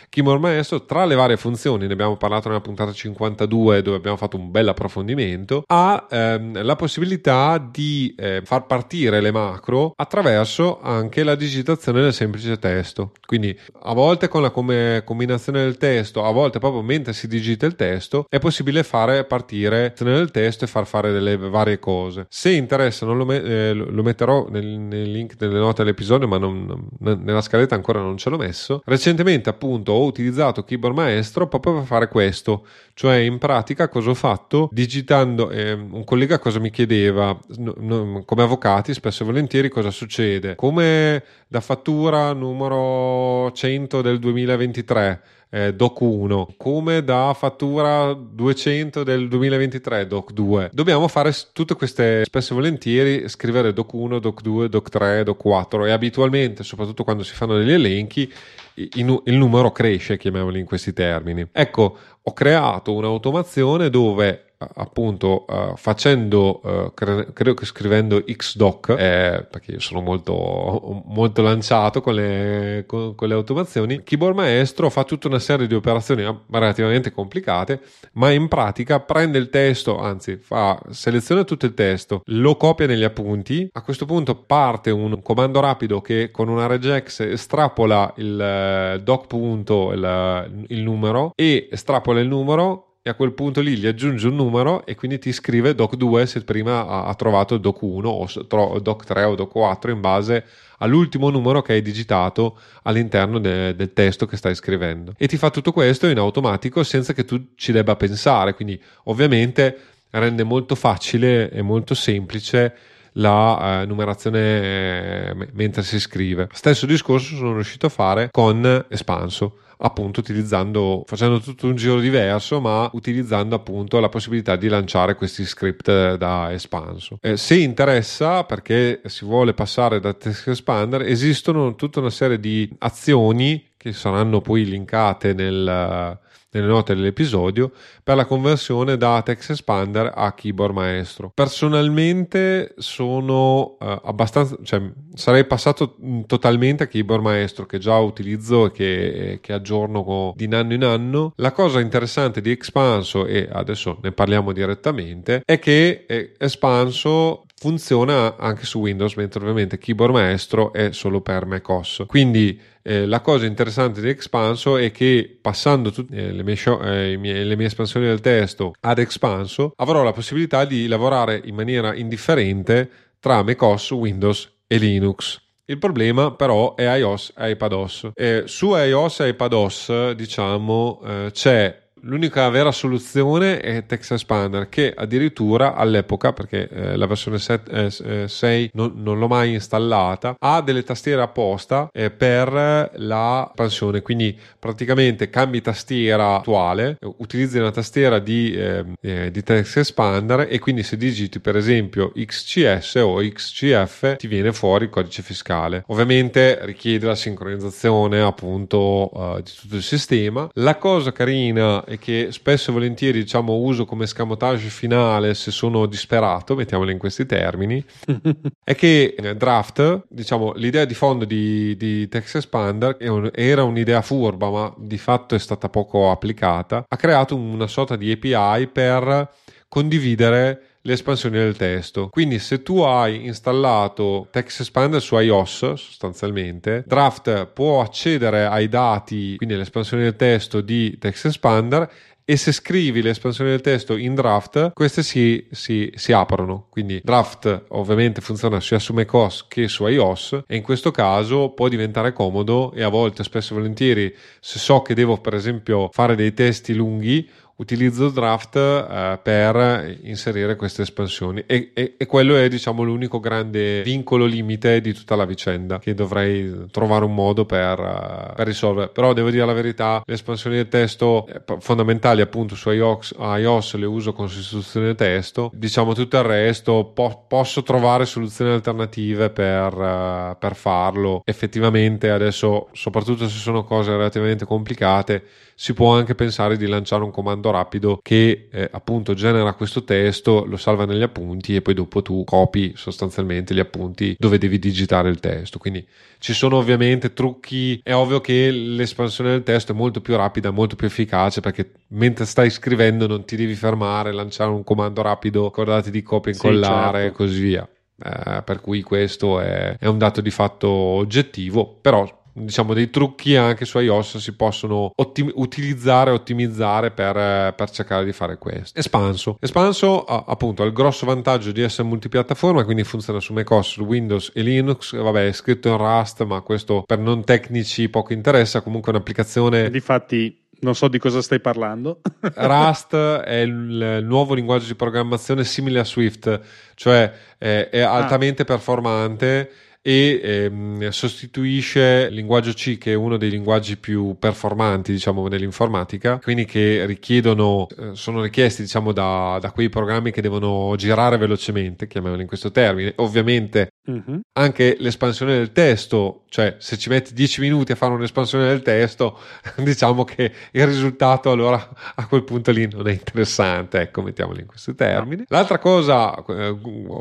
S2: Keyboard Maestro, tra le varie funzioni, ne abbiamo parlato nella puntata 52 dove abbiamo fatto un bel approfondimento, ha ehm, la possibilità di eh, far partire le macro attraverso anche la digitazione del semplice testo. Quindi a volte con la come combinazione del testo, a volte proprio mentre si digita il testo, è possibile fare partire nel testo e far fare delle varie cose. Se interessa, non lo, me- eh, lo metterò nel, nel, link delle note dell'episodio, ma non, nella scaletta ancora non ce l'ho messo. Recentemente, appunto, ho utilizzato Keyboard Maestro proprio per fare questo, cioè in pratica cosa ho fatto? Digitando, eh, un collega cosa mi chiedeva, no, no, come avvocati, spesso e volentieri cosa succede? Come da fattura numero 100 del 2023 eh, DOC 1 come da fattura 200 del 2023 DOC 2 dobbiamo fare tutte queste spesso e volentieri scrivere DOC 1 DOC 2 DOC 3 DOC 4 e abitualmente soprattutto quando si fanno degli elenchi il, il numero cresce chiamiamoli in questi termini. Ecco ho creato un'automazione dove appunto uh, facendo uh, cre- credo che scrivendo xdoc eh, perché io sono molto, molto lanciato con le, con, con le, automazioni keyboard maestro fa tutta una serie di operazioni relativamente complicate ma in pratica prende il testo anzi fa seleziona tutto il testo lo copia negli appunti a questo punto parte un comando rapido che con una regex estrapola il uh, doc punto il, il numero e estrapola il numero e a quel punto lì gli aggiunge un numero e quindi ti scrive doc2 se prima ha, ha trovato doc1 o doc3 o doc4 in base all'ultimo numero che hai digitato all'interno de, del testo che stai scrivendo. E ti fa tutto questo in automatico senza che tu ci debba pensare. Quindi ovviamente rende molto facile e molto semplice la eh, numerazione eh, mentre si scrive. Stesso discorso sono riuscito a fare con Espanso appunto utilizzando, facendo tutto un giro diverso, ma utilizzando appunto la possibilità di lanciare questi script da espanso. Eh, se interessa, perché si vuole passare da Text Expander, esistono tutta una serie di azioni che saranno poi linkate nel nelle note dell'episodio per la conversione da Text Expander a Keyboard Maestro. Personalmente sono uh, abbastanza, cioè sarei passato mm, totalmente a Keyboard Maestro che già utilizzo e che, che aggiorno di anno in anno. La cosa interessante di Expanso, e adesso ne parliamo direttamente, è che eh, Espanso funziona anche su Windows, mentre ovviamente Keyboard Maestro è solo per macOS. Quindi eh, la cosa interessante di Expanso è che passando tutte eh, le, eh, le mie espansioni del testo ad Expanso avrò la possibilità di lavorare in maniera indifferente tra macOS, Windows e Linux. Il problema però è iOS e iPadOS. Eh, su iOS e iPadOS diciamo eh, c'è L'unica vera soluzione è Text Expander che addirittura all'epoca, perché eh, la versione 7, eh, 6 eh, non, non, l'ho mai installata, ha delle tastiere apposta eh, per l'espansione, quindi praticamente cambi tastiera attuale, utilizzi una tastiera di, ehm, eh, di Text Expander e quindi se digiti per esempio XCS o XCF ti viene fuori il codice fiscale. Ovviamente richiede la sincronizzazione appunto di tutto il sistema. La cosa carina e che spesso e volentieri diciamo uso come scamotage finale se sono disperato, mettiamolo in questi termini, è che Draft, diciamo l'idea di fondo di, di Text Expander era un'idea furba ma di fatto è stata poco applicata, ha creato una sorta di API per condividere le espansioni del testo. Quindi se tu hai installato Text Expander su iOS sostanzialmente, Draft può accedere ai dati, quindi alle espansioni del testo di Text Expander e se scrivi le espansioni del testo in draft, queste si, si, si, aprono. Quindi draft ovviamente funziona sia su macOS che su iOS e in questo caso può diventare comodo e a volte spesso e volentieri se so che devo per esempio fare dei testi lunghi utilizzo Draft eh, per inserire queste espansioni. E, e, e, quello è diciamo l'unico grande vincolo limite di tutta la vicenda che dovrei trovare un modo per, uh, per risolvere. Però devo dire la verità le espansioni del testo eh, fondamentali appunto su iOS, iOS le uso con sostituzione testo. Diciamo tutto il resto po- posso trovare soluzioni alternative per, uh, per farlo. Effettivamente adesso soprattutto se sono cose relativamente complicate si può anche pensare di lanciare un comando rapido che eh, appunto genera questo testo, lo salva negli appunti e poi dopo tu copi sostanzialmente gli appunti dove devi digitare il testo. Quindi ci sono ovviamente trucchi, è ovvio che l'espansione del testo è molto più rapida, molto più efficace perché mentre stai scrivendo non ti devi fermare, lanciare un comando rapido, ricordati di copia e incollare sì, certo. e così via. Eh, per cui questo è, è un dato di fatto oggettivo, però diciamo dei trucchi anche su iOS si possono ottim- utilizzare e ottimizzare per, per, cercare di fare questo espanso espanso appunto ha il grosso vantaggio di essere multipiattaforma quindi funziona su macOS su Windows e Linux vabbè è scritto in Rust ma questo per non tecnici poco interessa comunque è un'applicazione
S1: difatti non so di cosa stai parlando.
S2: Rust è il nuovo linguaggio di programmazione simile a Swift, cioè è, è ah. altamente ah. performante e ehm, sostituisce il linguaggio C che è uno dei linguaggi più performanti diciamo nell'informatica quindi che richiedono eh, sono richiesti diciamo da, da, quei programmi che devono girare velocemente chiamiamoli in questo termine ovviamente uh-huh. anche l'espansione del testo cioè se ci metti 10 minuti a fare un'espansione del testo diciamo che il risultato allora a quel punto lì non è interessante ecco mettiamolo in questi termini no. l'altra cosa eh,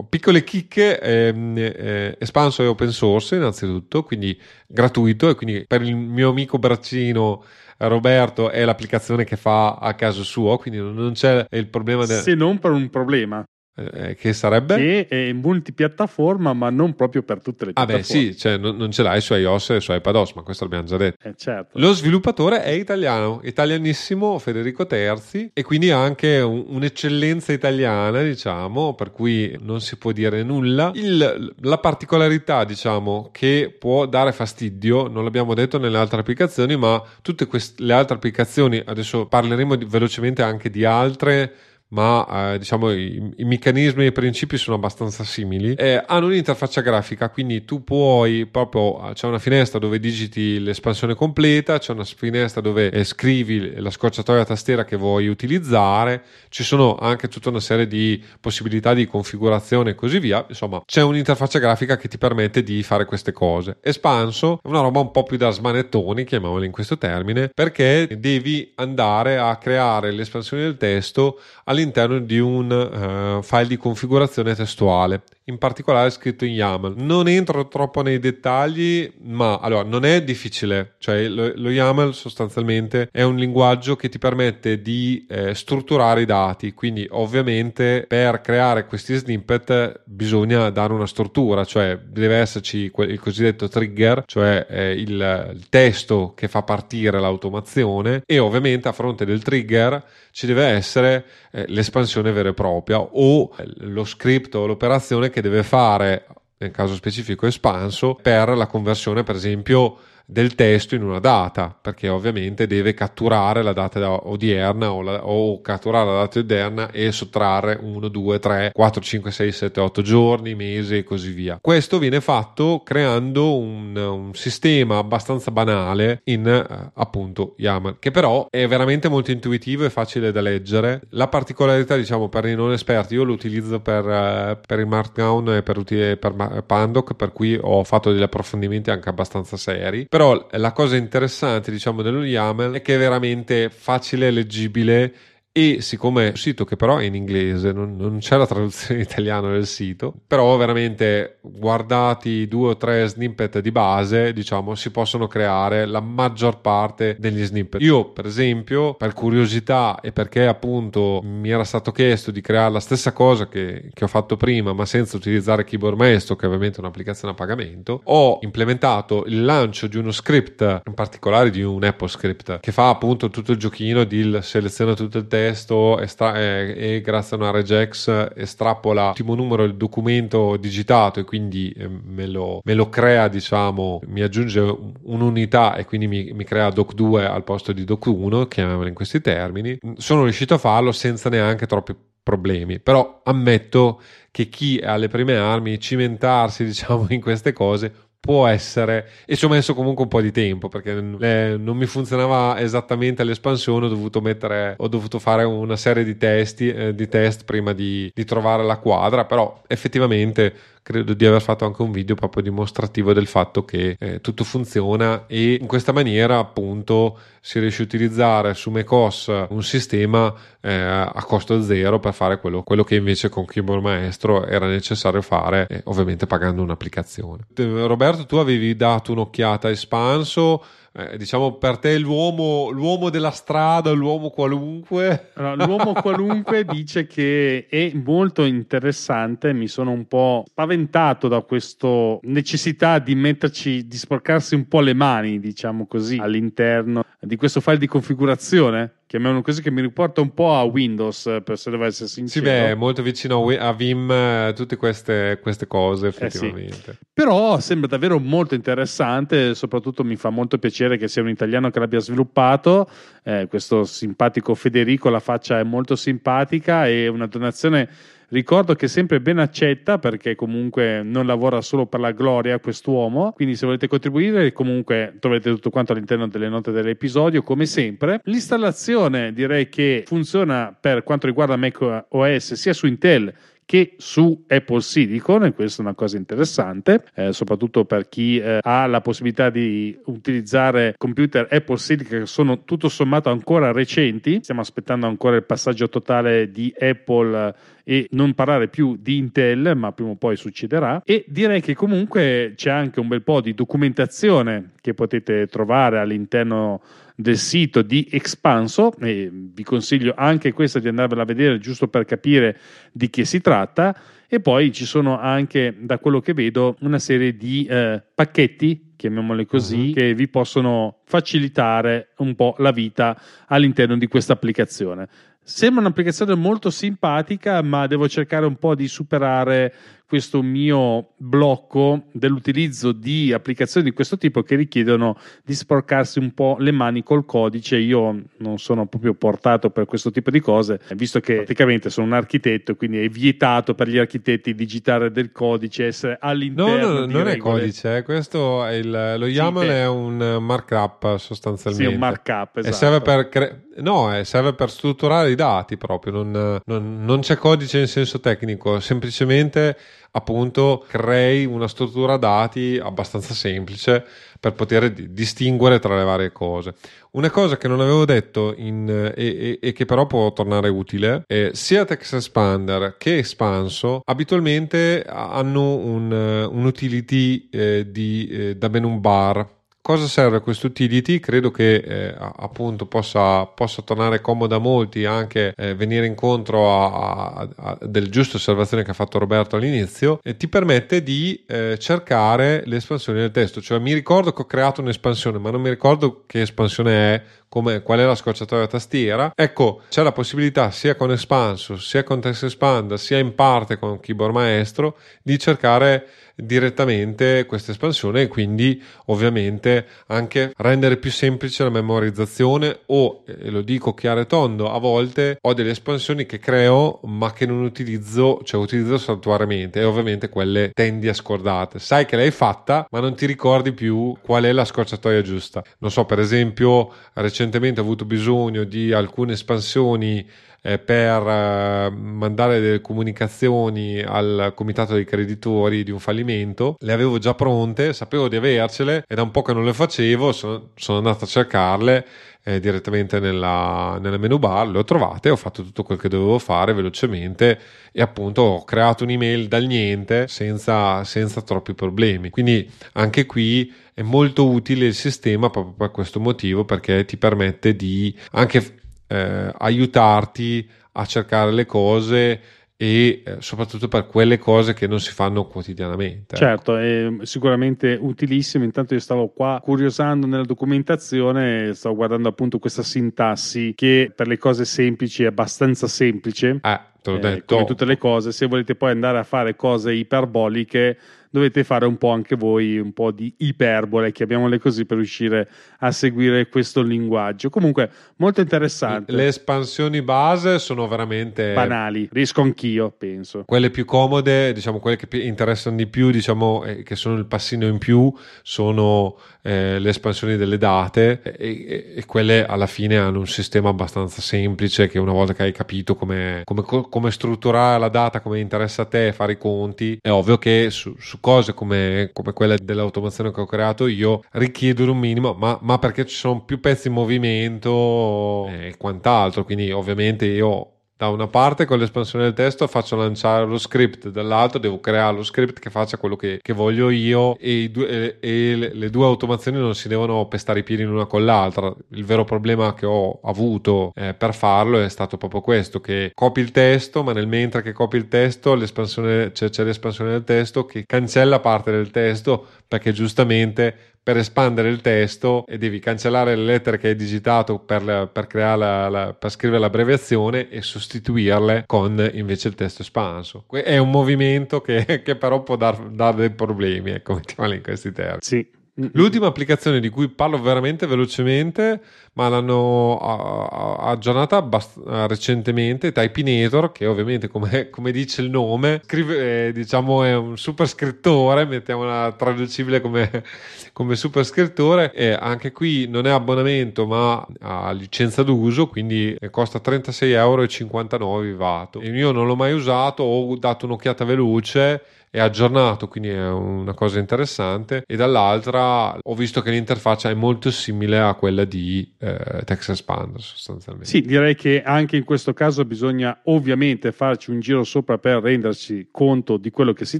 S2: piccole chicche ehm, eh, espanso open source innanzitutto, quindi gratuito e quindi per il mio amico braccino Roberto è l'applicazione che fa a caso suo, quindi non c'è il problema
S1: del... Se non per un problema.
S2: Eh, che sarebbe?
S1: Che è multipiattaforma, ma non proprio per tutte le piattaforme.
S2: Ah, beh, sì, cioè, non, non, ce l'hai su iOS e su iPadOS, ma questo l'abbiamo già detto.
S1: Eh, certo.
S2: Lo sviluppatore è italiano, italianissimo Federico Terzi, e quindi ha anche un, un'eccellenza italiana, diciamo, per cui non si può dire nulla. Il, la particolarità, diciamo, che può dare fastidio, non l'abbiamo detto nelle altre applicazioni, ma tutte queste, le altre applicazioni, adesso parleremo di, velocemente anche di altre ma eh, diciamo i, i, meccanismi e i principi sono abbastanza simili. Eh, hanno un'interfaccia grafica, quindi tu puoi proprio c'è una finestra dove digiti l'espansione completa, c'è una finestra dove eh, scrivi la scorciatoia tastiera che vuoi utilizzare, ci sono anche tutta una serie di possibilità di configurazione e così via. Insomma, c'è un'interfaccia grafica che ti permette di fare queste cose. Espanso è una roba un po' più da smanettoni, chiamiamola in questo termine, perché devi andare a creare l'espansione del testo all'interno di un uh, file di configurazione testuale, in particolare scritto in YAML. Non entro troppo nei dettagli, ma allora non è difficile, cioè lo, lo YAML sostanzialmente è un linguaggio che ti permette di eh, strutturare i dati, quindi ovviamente per creare questi snippet bisogna dare una struttura, cioè deve esserci il cosiddetto trigger, cioè eh, il, il testo che fa partire l'automazione. E ovviamente a fronte del trigger ci deve essere eh, l'espansione vera e propria o eh, lo script o l'operazione che deve fare nel caso specifico espanso per la conversione per esempio del testo in una data, perché ovviamente deve catturare la data odierna o, la, o, catturare la data odierna e sottrarre 1, 2, 3, 4, 5, 6, 7, 8 giorni, mesi e così via. Questo viene fatto creando un, un sistema abbastanza banale in eh, appunto YAML, che però è veramente molto intuitivo e facile da leggere. La particolarità, diciamo, per i non esperti, io lo utilizzo per, eh, per il Markdown e per, per Pandoc, per cui ho fatto degli approfondimenti anche abbastanza seri però la cosa interessante, diciamo, dello YAML è che è veramente facile leggibile e siccome è un sito che però è in inglese, non, non, c'è la traduzione in italiano del sito, però veramente guardati due o tre snippet di base, diciamo, si possono creare la maggior parte degli snippet. Io, per esempio, per curiosità e perché appunto mi era stato chiesto di creare la stessa cosa che, che ho fatto prima, ma senza utilizzare Keyboard Maestro, che è ovviamente un'applicazione a pagamento, ho implementato il lancio di uno script, in particolare di un Apple script, che fa appunto tutto il giochino di seleziona tutto il testo testo estra- eh, e grazie a una regex estrapola l'ultimo numero del documento digitato e quindi eh, me, lo, me, lo, crea, diciamo, mi aggiunge un'unità e quindi mi, mi crea doc2 al posto di doc1, chiamiamolo in questi termini. Sono riuscito a farlo senza neanche troppi problemi, però ammetto che chi è alle prime armi cimentarsi, diciamo, in queste cose può essere e ci ho messo comunque un po' di tempo perché le, non mi funzionava esattamente l'espansione ho dovuto mettere ho dovuto fare una serie di testi eh, di test prima di, di trovare la quadra però effettivamente credo di aver fatto anche un video proprio dimostrativo del fatto che eh, tutto funziona e in questa maniera appunto si riesce a utilizzare su macOS un sistema eh, a costo zero per fare quello, quello, che invece con Keyboard Maestro era necessario fare eh, ovviamente pagando un'applicazione. Roberto tu avevi dato un'occhiata a Espanso eh, diciamo per te l'uomo, l'uomo, della strada, l'uomo qualunque.
S1: Allora, l'uomo qualunque dice che è molto interessante. Mi sono un po' spaventato da questa necessità di metterci, di sporcarsi un po' le mani, diciamo così, all'interno di questo file di configurazione chiamiamolo così, che mi riporta un po' a Windows, per se devo essere sincero.
S2: Sì, beh, molto vicino a Vim, eh, tutte queste, queste cose, effettivamente.
S1: Eh sì. Però sembra davvero molto interessante, soprattutto mi fa molto piacere che sia un italiano che l'abbia sviluppato, eh, questo simpatico Federico, la faccia è molto simpatica e una donazione Ricordo che è sempre ben accetta perché comunque non lavora solo per la gloria quest'uomo, quindi se volete contribuire comunque troverete tutto quanto all'interno delle note dell'episodio come sempre. L'installazione direi che funziona per quanto riguarda Mac OS sia su Intel che su Apple Silicon, e questa è una cosa interessante, eh, soprattutto per chi eh, ha la possibilità di utilizzare computer Apple Silicon che sono tutto sommato ancora recenti. Stiamo aspettando ancora il passaggio totale di Apple e non parlare più di Intel, ma prima o poi succederà. E direi che comunque c'è anche un bel po' di documentazione che potete trovare all'interno del sito di Expanso e vi consiglio anche questa di andarvela a vedere giusto per capire di che si tratta e poi ci sono anche da quello che vedo una serie di eh, pacchetti chiamiamoli così uh-huh. che vi possono facilitare un po' la vita all'interno di questa applicazione sembra un'applicazione molto simpatica ma devo cercare un po' di superare questo mio blocco dell'utilizzo di applicazioni di questo tipo che richiedono di sporcarsi un po' le mani col codice. Io non sono proprio portato per questo tipo di cose, visto che praticamente sono un architetto, quindi è vietato per gli architetti digitare del codice, essere all'interno.
S2: No, no, non
S1: regole.
S2: è codice, eh. questo è il, lo YAML sì, è un markup sostanzialmente.
S1: Sì, un markup, esatto.
S2: E serve per cre- no, eh, serve per strutturare i dati proprio, non, non, non c'è codice in senso tecnico, semplicemente appunto crei una struttura dati abbastanza semplice per poter distinguere tra le varie cose. Una cosa che non avevo detto in, e, e, e, che però può tornare utile, è sia Text Expander che Espanso abitualmente hanno un, un utility eh, di, eh, da menu bar cosa serve questo utility? Credo che eh, appunto possa, possa, tornare comodo a molti anche eh, venire incontro a, a, a, delle giuste osservazioni che ha fatto Roberto all'inizio e ti permette di eh, cercare le espansioni del testo. Cioè mi ricordo che ho creato un'espansione, ma non mi ricordo che espansione è, come, qual è la scorciatoia tastiera. Ecco, c'è la possibilità sia con Espanso, sia con Text Expander, sia in parte con Keyboard Maestro di cercare direttamente questa espansione e quindi ovviamente anche rendere più semplice la memorizzazione o, e lo dico chiaro e tondo, a volte ho delle espansioni che creo ma che non utilizzo, cioè utilizzo saltuariamente e ovviamente quelle tendi a scordate. Sai che l'hai fatta ma non ti ricordi più qual è la scorciatoia giusta. Non so, per esempio, recentemente ho avuto bisogno di alcune espansioni per eh, mandare delle comunicazioni al comitato dei creditori di un fallimento, le avevo già pronte, sapevo di avercele e da un po' che non le facevo, sono, sono andato a cercarle eh, direttamente nella, nella menu bar, le ho trovate, ho fatto tutto quel che dovevo fare velocemente e appunto ho creato un'email dal niente senza, senza troppi problemi. Quindi anche qui è molto utile il sistema proprio per questo motivo perché ti permette di anche eh, aiutarti a cercare le cose e eh, soprattutto per quelle cose che non si fanno quotidianamente.
S1: Ecco. Certo, è sicuramente utilissimo. Intanto io stavo qua curiosando nella documentazione, stavo guardando appunto questa sintassi che per le cose semplici è abbastanza semplice.
S2: Eh, te l'ho
S1: eh,
S2: detto.
S1: Come tutte le cose, se volete poi andare a fare cose iperboliche dovete fare un po' anche voi un po' di iperbole, chiamiamole così, per riuscire a seguire questo linguaggio. Comunque, molto interessante.
S2: Le espansioni base sono veramente
S1: banali, riesco anch'io, penso.
S2: Quelle più comode, diciamo, quelle che interessano di più, diciamo, eh, che sono il passino in più, sono eh, le espansioni delle date e, e, e, quelle alla fine hanno un sistema abbastanza semplice che una volta che hai capito come, come, come strutturare la data, come interessa a te, fare i conti, è ovvio che su, su cose come, come quella dell'automazione che ho creato io richiedono un minimo, ma, ma perché ci sono più pezzi in movimento e quant'altro. Quindi, ovviamente, io da una parte con l'espansione del testo faccio lanciare lo script, dall'altro devo creare lo script che faccia quello che, che voglio io e, due, e, e, le due automazioni non si devono pestare i piedi l'una con l'altra. Il vero problema che ho avuto eh, per farlo è stato proprio questo, che copi il testo, ma nel mentre che copi il testo l'espansione, c'è, c'è l'espansione del testo che cancella parte del testo perché giustamente per espandere il testo e devi cancellare le lettere che hai digitato per, per, la, la, per scrivere l'abbreviazione e sostituirle con invece il testo espanso. È un movimento che, che però può dar, dare dei problemi, ecco, mettiamoli in questi termini.
S1: Sì.
S2: L'ultima applicazione di cui parlo veramente velocemente, ma l'hanno aggiornata abbast- recentemente, Typinator, che ovviamente come, come dice il nome, scrive, eh, diciamo è un super scrittore, mettiamola traducibile come, come super scrittore, e anche qui non è abbonamento ma ha licenza d'uso, quindi costa 36,59 euro Vivato. Io non l'ho mai usato, ho dato un'occhiata veloce è aggiornato, quindi è una cosa interessante. E dall'altra ho visto che l'interfaccia è molto simile a quella di eh, Text Expander sostanzialmente.
S1: Sì, direi che anche in questo caso bisogna ovviamente farci un giro sopra per renderci conto di quello che si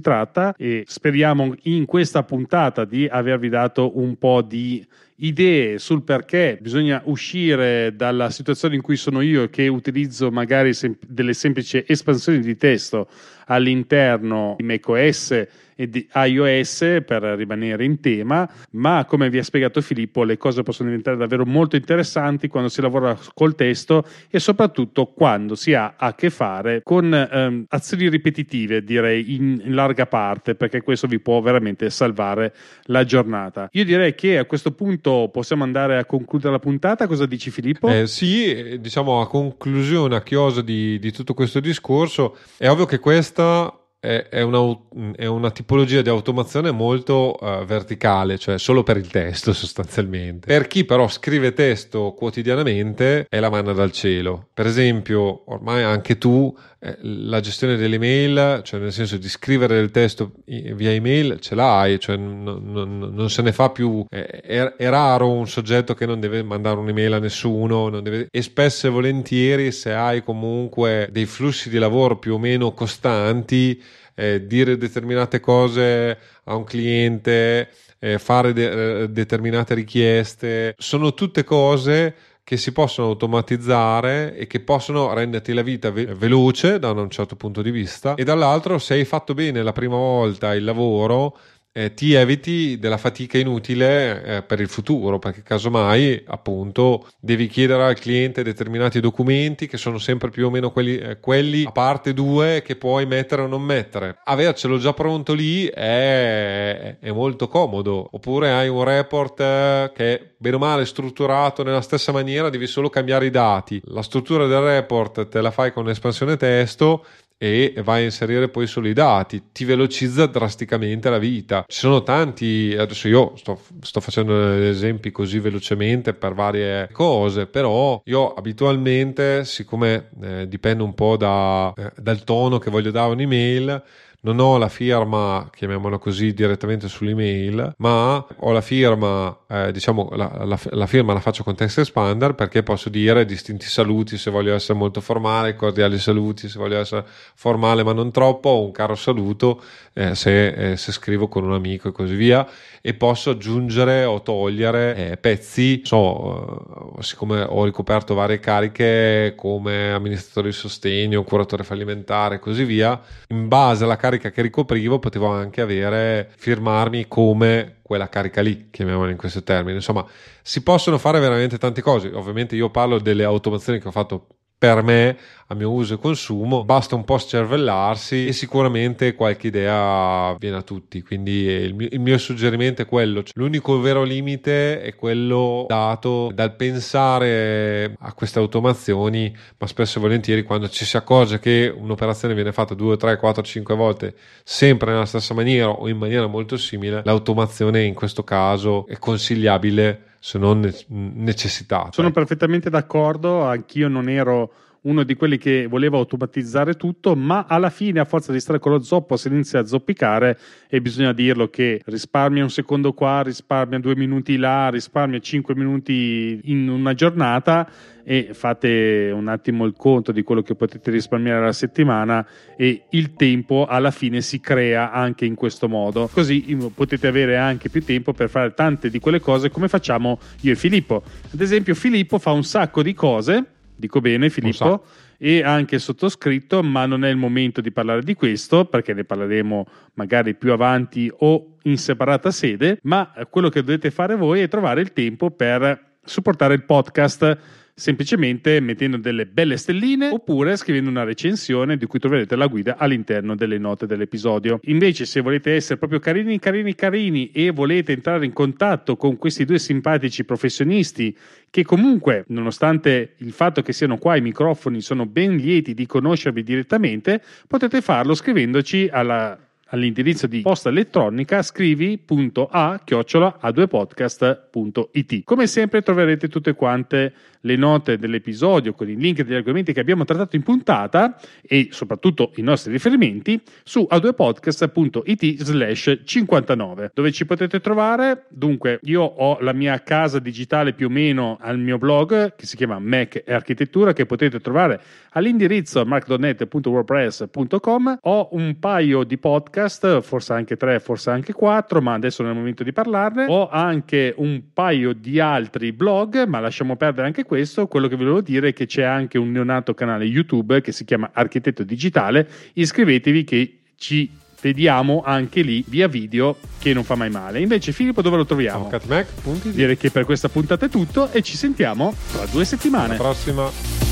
S1: tratta e speriamo in questa puntata di avervi dato un po' di idee sul perché bisogna uscire dalla situazione in cui sono io che utilizzo magari sem- delle semplici espansioni di testo all'interno di macOS e di iOS per rimanere in tema, ma come vi ha spiegato Filippo, le cose possono diventare davvero molto interessanti quando si lavora col testo e soprattutto quando si ha a che fare con ehm, azioni ripetitive, direi in, in larga parte, perché questo vi può veramente salvare la giornata. Io direi che a questo punto possiamo andare a concludere la puntata. Cosa dici Filippo?
S2: Eh, sì, diciamo a conclusione, a chiosa di, di tutto questo discorso, è ovvio che questa è, una, è, una, tipologia di automazione molto uh, verticale, cioè solo per il testo sostanzialmente. Per chi però scrive testo quotidianamente è la manna dal cielo. Per esempio, ormai anche tu eh, la gestione delle email, cioè nel senso di scrivere del testo via email, ce l'hai, cioè non, non, non se ne fa più. È, è, raro un soggetto che non deve mandare un'email a nessuno, deve, e spesso e volentieri se hai comunque dei flussi di lavoro più o meno costanti, eh, dire determinate cose a un cliente, eh, fare de- eh, determinate richieste, sono tutte cose che si possono automatizzare e che possono renderti la vita ve- veloce da un certo punto di vista e dall'altro se hai fatto bene la prima volta il lavoro eh, ti eviti della fatica inutile eh, per il futuro, perché casomai appunto devi chiedere al cliente determinati documenti che sono sempre più o meno quelli, eh, quelli a parte due che puoi mettere o non mettere. Avercelo già pronto lì è, è molto comodo, oppure hai un report eh, che è bene o male strutturato nella stessa maniera, devi solo cambiare i dati. La struttura del report te la fai con l'espansione testo e vai a inserire poi solo i dati, ti velocizza drasticamente la vita. Ci sono tanti, adesso io sto, sto facendo esempi così velocemente per varie cose, però io abitualmente, siccome eh, dipende un po' da, eh, dal tono che voglio dare un'email, non ho la firma, chiamiamola così, direttamente sull'email, ma ho la firma, eh, diciamo, la, la, la, firma la faccio con Text Expander perché posso dire distinti saluti se voglio essere molto formale, cordiali saluti se voglio essere formale ma non troppo, un caro saluto eh, se, eh, se, scrivo con un amico e così via, e posso aggiungere o togliere eh, pezzi, so, siccome ho ricoperto varie cariche come amministratore di sostegno, curatore fallimentare e così via, in base alla carica che ricoprivo potevo anche avere, firmarmi come quella carica lì, chiamiamola in questo termine. Insomma, si possono fare veramente tante cose. Ovviamente io parlo delle automazioni che ho fatto per me, a mio uso e consumo, basta un po' scervellarsi e sicuramente qualche idea viene a tutti. Quindi il mio, il mio suggerimento è quello. Cioè, l'unico vero limite è quello dato dal pensare a queste automazioni, ma spesso e volentieri quando ci si accorge che un'operazione viene fatta 2, 3, 4, 5 volte sempre nella stessa maniera o in maniera molto simile, l'automazione in questo caso è consigliabile se non necessitata.
S1: Sono perfettamente d'accordo, anch'io non ero uno di quelli che voleva automatizzare tutto, ma alla fine, a forza di stare con lo zoppo, si inizia a zoppicare e bisogna dirlo che risparmia un secondo qua, risparmia due minuti là, risparmia cinque minuti in una giornata e fate un attimo il conto di quello che potete risparmiare alla settimana e il tempo alla fine si crea anche in questo modo. Così potete avere anche più tempo per fare tante di quelle cose come facciamo io e Filippo. Ad esempio Filippo fa un sacco di cose dico bene Filippo, e anche sottoscritto, ma non è il momento di parlare di questo perché ne parleremo magari più avanti o in separata sede, ma quello che dovete fare voi è trovare il tempo per supportare il podcast semplicemente mettendo delle belle stelline oppure scrivendo una recensione di cui troverete la guida all'interno delle note dell'episodio. Invece, se volete essere proprio carini, carini, carini e volete entrare in contatto con questi due simpatici professionisti che comunque, nonostante il fatto che siano qua i microfoni, sono ben lieti di conoscervi direttamente, potete farlo scrivendoci alla all'indirizzo di posta elettronica scrivi.a-a2podcast.it. Come sempre troverete tutte quante le note dell'episodio con i link degli argomenti che abbiamo trattato in puntata e soprattutto i nostri riferimenti su a2podcast.it slash 59 dove ci potete trovare dunque io ho la mia casa digitale più o meno al mio blog che si chiama Mac e Architettura che potete trovare all'indirizzo markdonet.wordpress.com ho un paio di podcast forse anche tre forse anche quattro ma adesso non è il momento di parlarne ho anche un paio di altri blog ma lasciamo perdere anche questo, quello che volevo dire è che c'è anche un neonato canale YouTube che si chiama Architetto Digitale. Iscrivetevi che ci vediamo anche lì via video che non fa mai male. Invece Filippo dove lo troviamo? Direi che per questa puntata è tutto e ci sentiamo tra due settimane.
S2: Alla prossima.